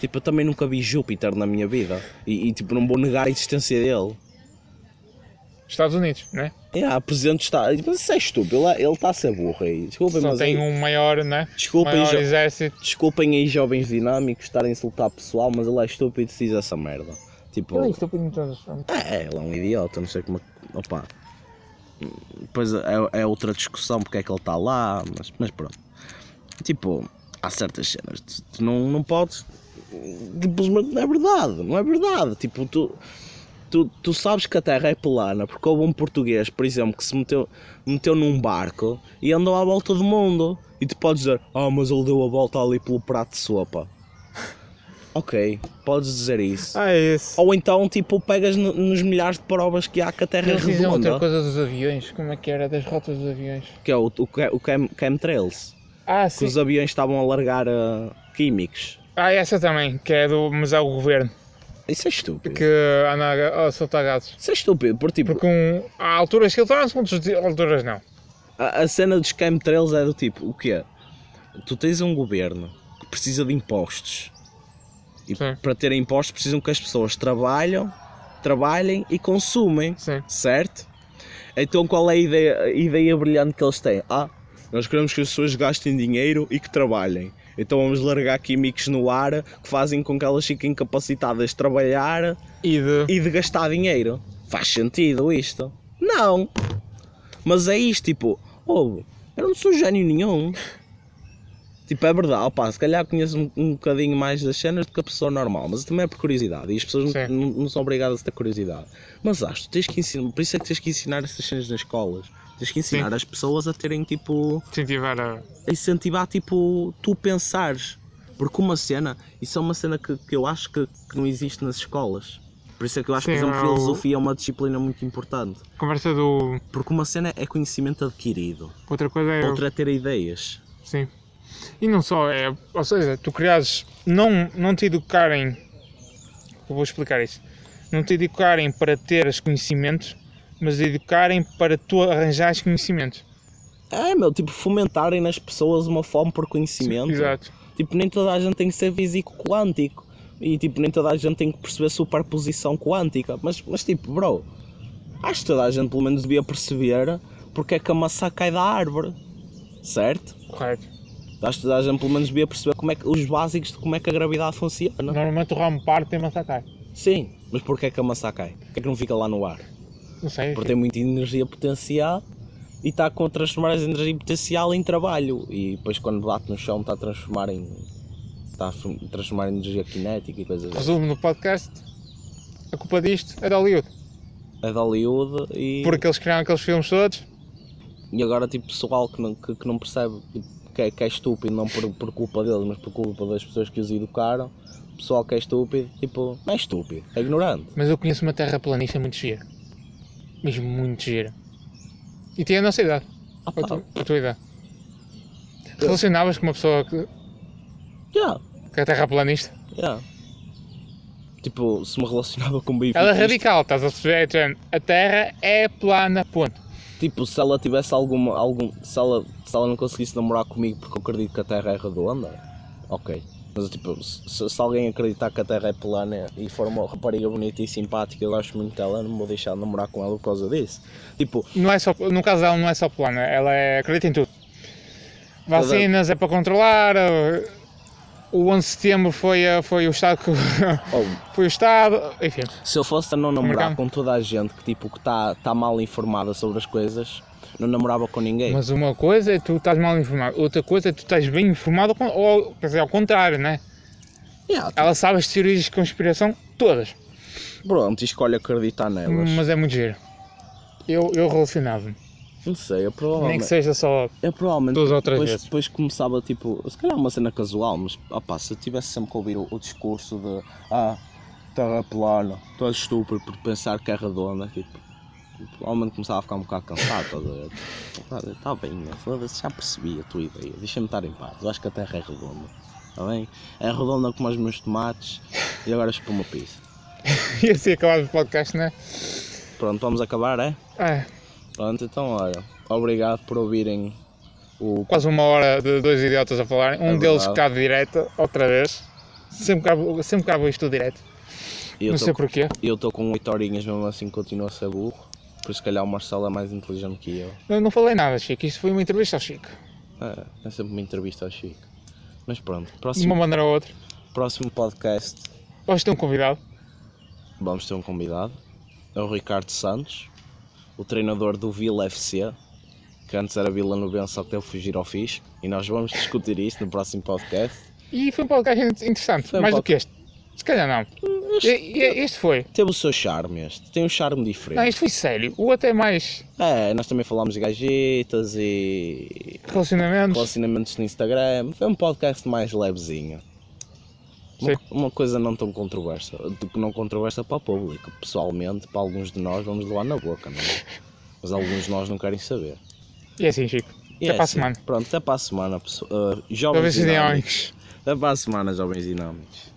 Tipo, eu também nunca vi Júpiter na minha vida. E, e, tipo, não vou negar a existência dele. Estados Unidos, né? É, o presidente está. Mas isso é estúpido. Ele está a ser burro aí. Desculpem, Só mas. tem aí- um maior, né? Desculpem, maior jo- exército. Desculpem aí jovens dinâmicos estarem a insultar pessoal, mas ele é estúpido se diz essa merda. Tipo, Ele é estúpido em todas as é, ele é um idiota, não sei como. é- Opa. Depois é, é outra discussão porque é que ele está lá, mas, mas pronto. Tipo, há certas cenas, tu, tu não, não podes. Simplesmente não é verdade, não é verdade. Tipo, tu, tu, tu sabes que a Terra é plana porque houve um português, por exemplo, que se meteu, meteu num barco e andou à volta do mundo. E tu podes dizer, ah, mas ele deu a volta ali pelo prato de sopa. Ok, podes dizer isso. Ah, é isso. Ou então, tipo, pegas no- nos milhares de provas que há que a Terra é Eles diziam outra redonda. coisa dos aviões. Como é que era? Das rotas dos aviões. Que é o, o, ca- o chem, chemtrails. Ah, Que sim. os aviões estavam a largar ah, químicos. Ah, essa também, que é do. Mas é o governo Isso é estúpido. que anda a soltar gases. Isso é estúpido, porque tipo, Porque um, há alturas que ele torna-se, alturas não. a, a cena dos chemtrails é do tipo, o quê? Tu tens um governo que precisa de impostos. E Sim. para ter impostos precisam que as pessoas trabalham, trabalhem e consumem. Sim. certo? Então qual é a ideia, a ideia brilhante que eles têm? Ah, nós queremos que as pessoas gastem dinheiro e que trabalhem. Então vamos largar químicos no ar que fazem com que elas fiquem capacitadas de trabalhar E de. e de gastar dinheiro. Faz sentido isto? Não! Mas é isto, tipo, oh, eu não sou gênio nenhum. Tipo, é verdade, opá, se calhar conheço um, um bocadinho mais das cenas do que a pessoa normal, mas também é por curiosidade e as pessoas Sim. não, não são obrigadas a ter curiosidade. Mas acho que tens que ensinar, por isso é que tens que ensinar essas cenas nas escolas. Tens que ensinar Sim. as pessoas a terem tipo. incentivar a. incentivar tipo tu pensares. Porque uma cena, isso é uma cena que, que eu acho que, que não existe nas escolas. Por isso é que eu acho que, Sim, por exemplo, é o- filosofia é uma disciplina muito importante. Conversa do. Porque uma cena é conhecimento adquirido, Outra coisa é. outra é ter ideias. Sim. E não só, é. Ou seja, tu criares. Não, não te educarem. Eu vou explicar isso. Não te educarem para teres conhecimentos, mas educarem para tu arranjares conhecimentos. É, meu, tipo, fomentarem nas pessoas uma fome por conhecimento. Exato. Tipo, nem toda a gente tem que ser físico quântico. E tipo, nem toda a gente tem que perceber superposição quântica. Mas, mas tipo, bro, acho que toda a gente pelo menos devia perceber porque é que a maçã cai da árvore. Certo? Correto. Acho que toda a gente pelo menos devia perceber como é que, os básicos de como é que a gravidade funciona. Normalmente o ramo parte e a maçã cai. Sim, mas porquê é que a maçã cai? Porquê é que não fica lá no ar? Não sei. Porque tem muita energia potencial e está a transformar essa energia potencial em trabalho. E depois quando bate no chão está a transformar em. está a transformar em energia cinética e coisas assim. Resumo no podcast. A culpa disto é de Hollywood. É de Hollywood e, Porque eles criaram aqueles filmes todos. e agora tipo pessoal que não, que, que não percebe tipo, que, é, que é estúpido, não por, por culpa deles, mas por culpa das pessoas que os educaram. Pessoal que é estúpido, tipo, não é estúpido, é ignorante. Mas eu conheço uma terraplanista muito gira. Mesmo muito gira. E tem a nossa idade. Ah, A tua, a tua idade. Relacionavas com uma pessoa que, yeah, que é terraplanista? yeah. Tipo, se me relacionava com bem Ela é radical, estás a perceber? É A Terra é plana, ponto. Tipo, se ela tivesse alguma. Algum, se, ela, se ela não conseguisse namorar comigo porque eu acredito que a Terra é redonda, ok. Mas tipo, se, se alguém acreditar que a Terra é plana e for uma rapariga bonita e simpática, eu gosto muito dela, não vou deixar de namorar com ela por causa disso. Tipo, Não é só, no caso dela não é só plana, ela é, acredita em tudo. Vacinas é para controlar, o 11 de setembro foi, foi o Estado que. oh, foi o Estado, enfim. se eu fosse a não namorar com toda a gente que tipo que está tá mal informada sobre as coisas, não namorava com ninguém. Mas uma coisa é tu estás mal informado, outra coisa é tu estás bem informado, ou, quer dizer, ao contrário, né? Yeah, tipo, Ela sabe as teorias de conspiração todas, pronto, escolhe acreditar nelas. mas é muito giro. Eu, eu relacionava-me, Não sei, eu nem provavelmente. que seja só Eu provavelmente duas ou três depois, vezes. depois começava tipo, se calhar uma cena casual, mas opá, se eu tivesse sempre que ouvir o, o discurso de ah, terra plana, tu és estúpido por pensar que é redonda, tipo, provavelmente começava a ficar um bocado cansado, estás a ver? Está tá bem, né? já percebi a tua ideia, deixa-me estar em paz, eu acho que a terra é redonda, está bem? É redonda como os meus tomates e agora espuma pizza. E assim acabava o podcast, né? Pronto, vamos acabar, é? É, Pronto, então olha, obrigado por ouvirem o quase uma hora de dois idiotas a falarem. Um É deles de direita, outra vez. Sempre gravo, sempre gravo isto direto. eu não sei porquê. Eu estou com 8 horinhas, mesmo assim continuo a ser burro. Por isso, se calhar, o Marcelo é mais inteligente que eu. Eu não falei nada, Chico. Isto foi uma entrevista ao Chico. É, é sempre uma entrevista ao Chico. Mas pronto, De uma próximo, maneira ou outra. próximo podcast Hoje tem um convidado. vamos ter um convidado. É o Ricardo Santos, o treinador do Vila FC, que antes era Vila Novense, só que teve fugir ao fisco. E nós vamos discutir isso no próximo podcast. E foi um podcast interessante. Foi um mais do que este. Se calhar não. E- e- Este foi. Teve o seu charme este, tem um charme Não, diferente. este foi sério. O outro é mais É, nós também falámos de gajetas e relacionamentos. relacionamentos no Instagram. Foi um podcast mais levezinho. Uma, uma coisa não tão controversa, do que não controversa para o público. Pessoalmente, para alguns de nós, vamos levar na boca, não é? Mas alguns de nós não querem saber. E é assim, Chico. E Até é para a assim. semana. Pronto, até para a semana, pessoal. Uh, jovens Talvez dinâmicos. dinâmicos. Até para a semana, jovens dinâmicos.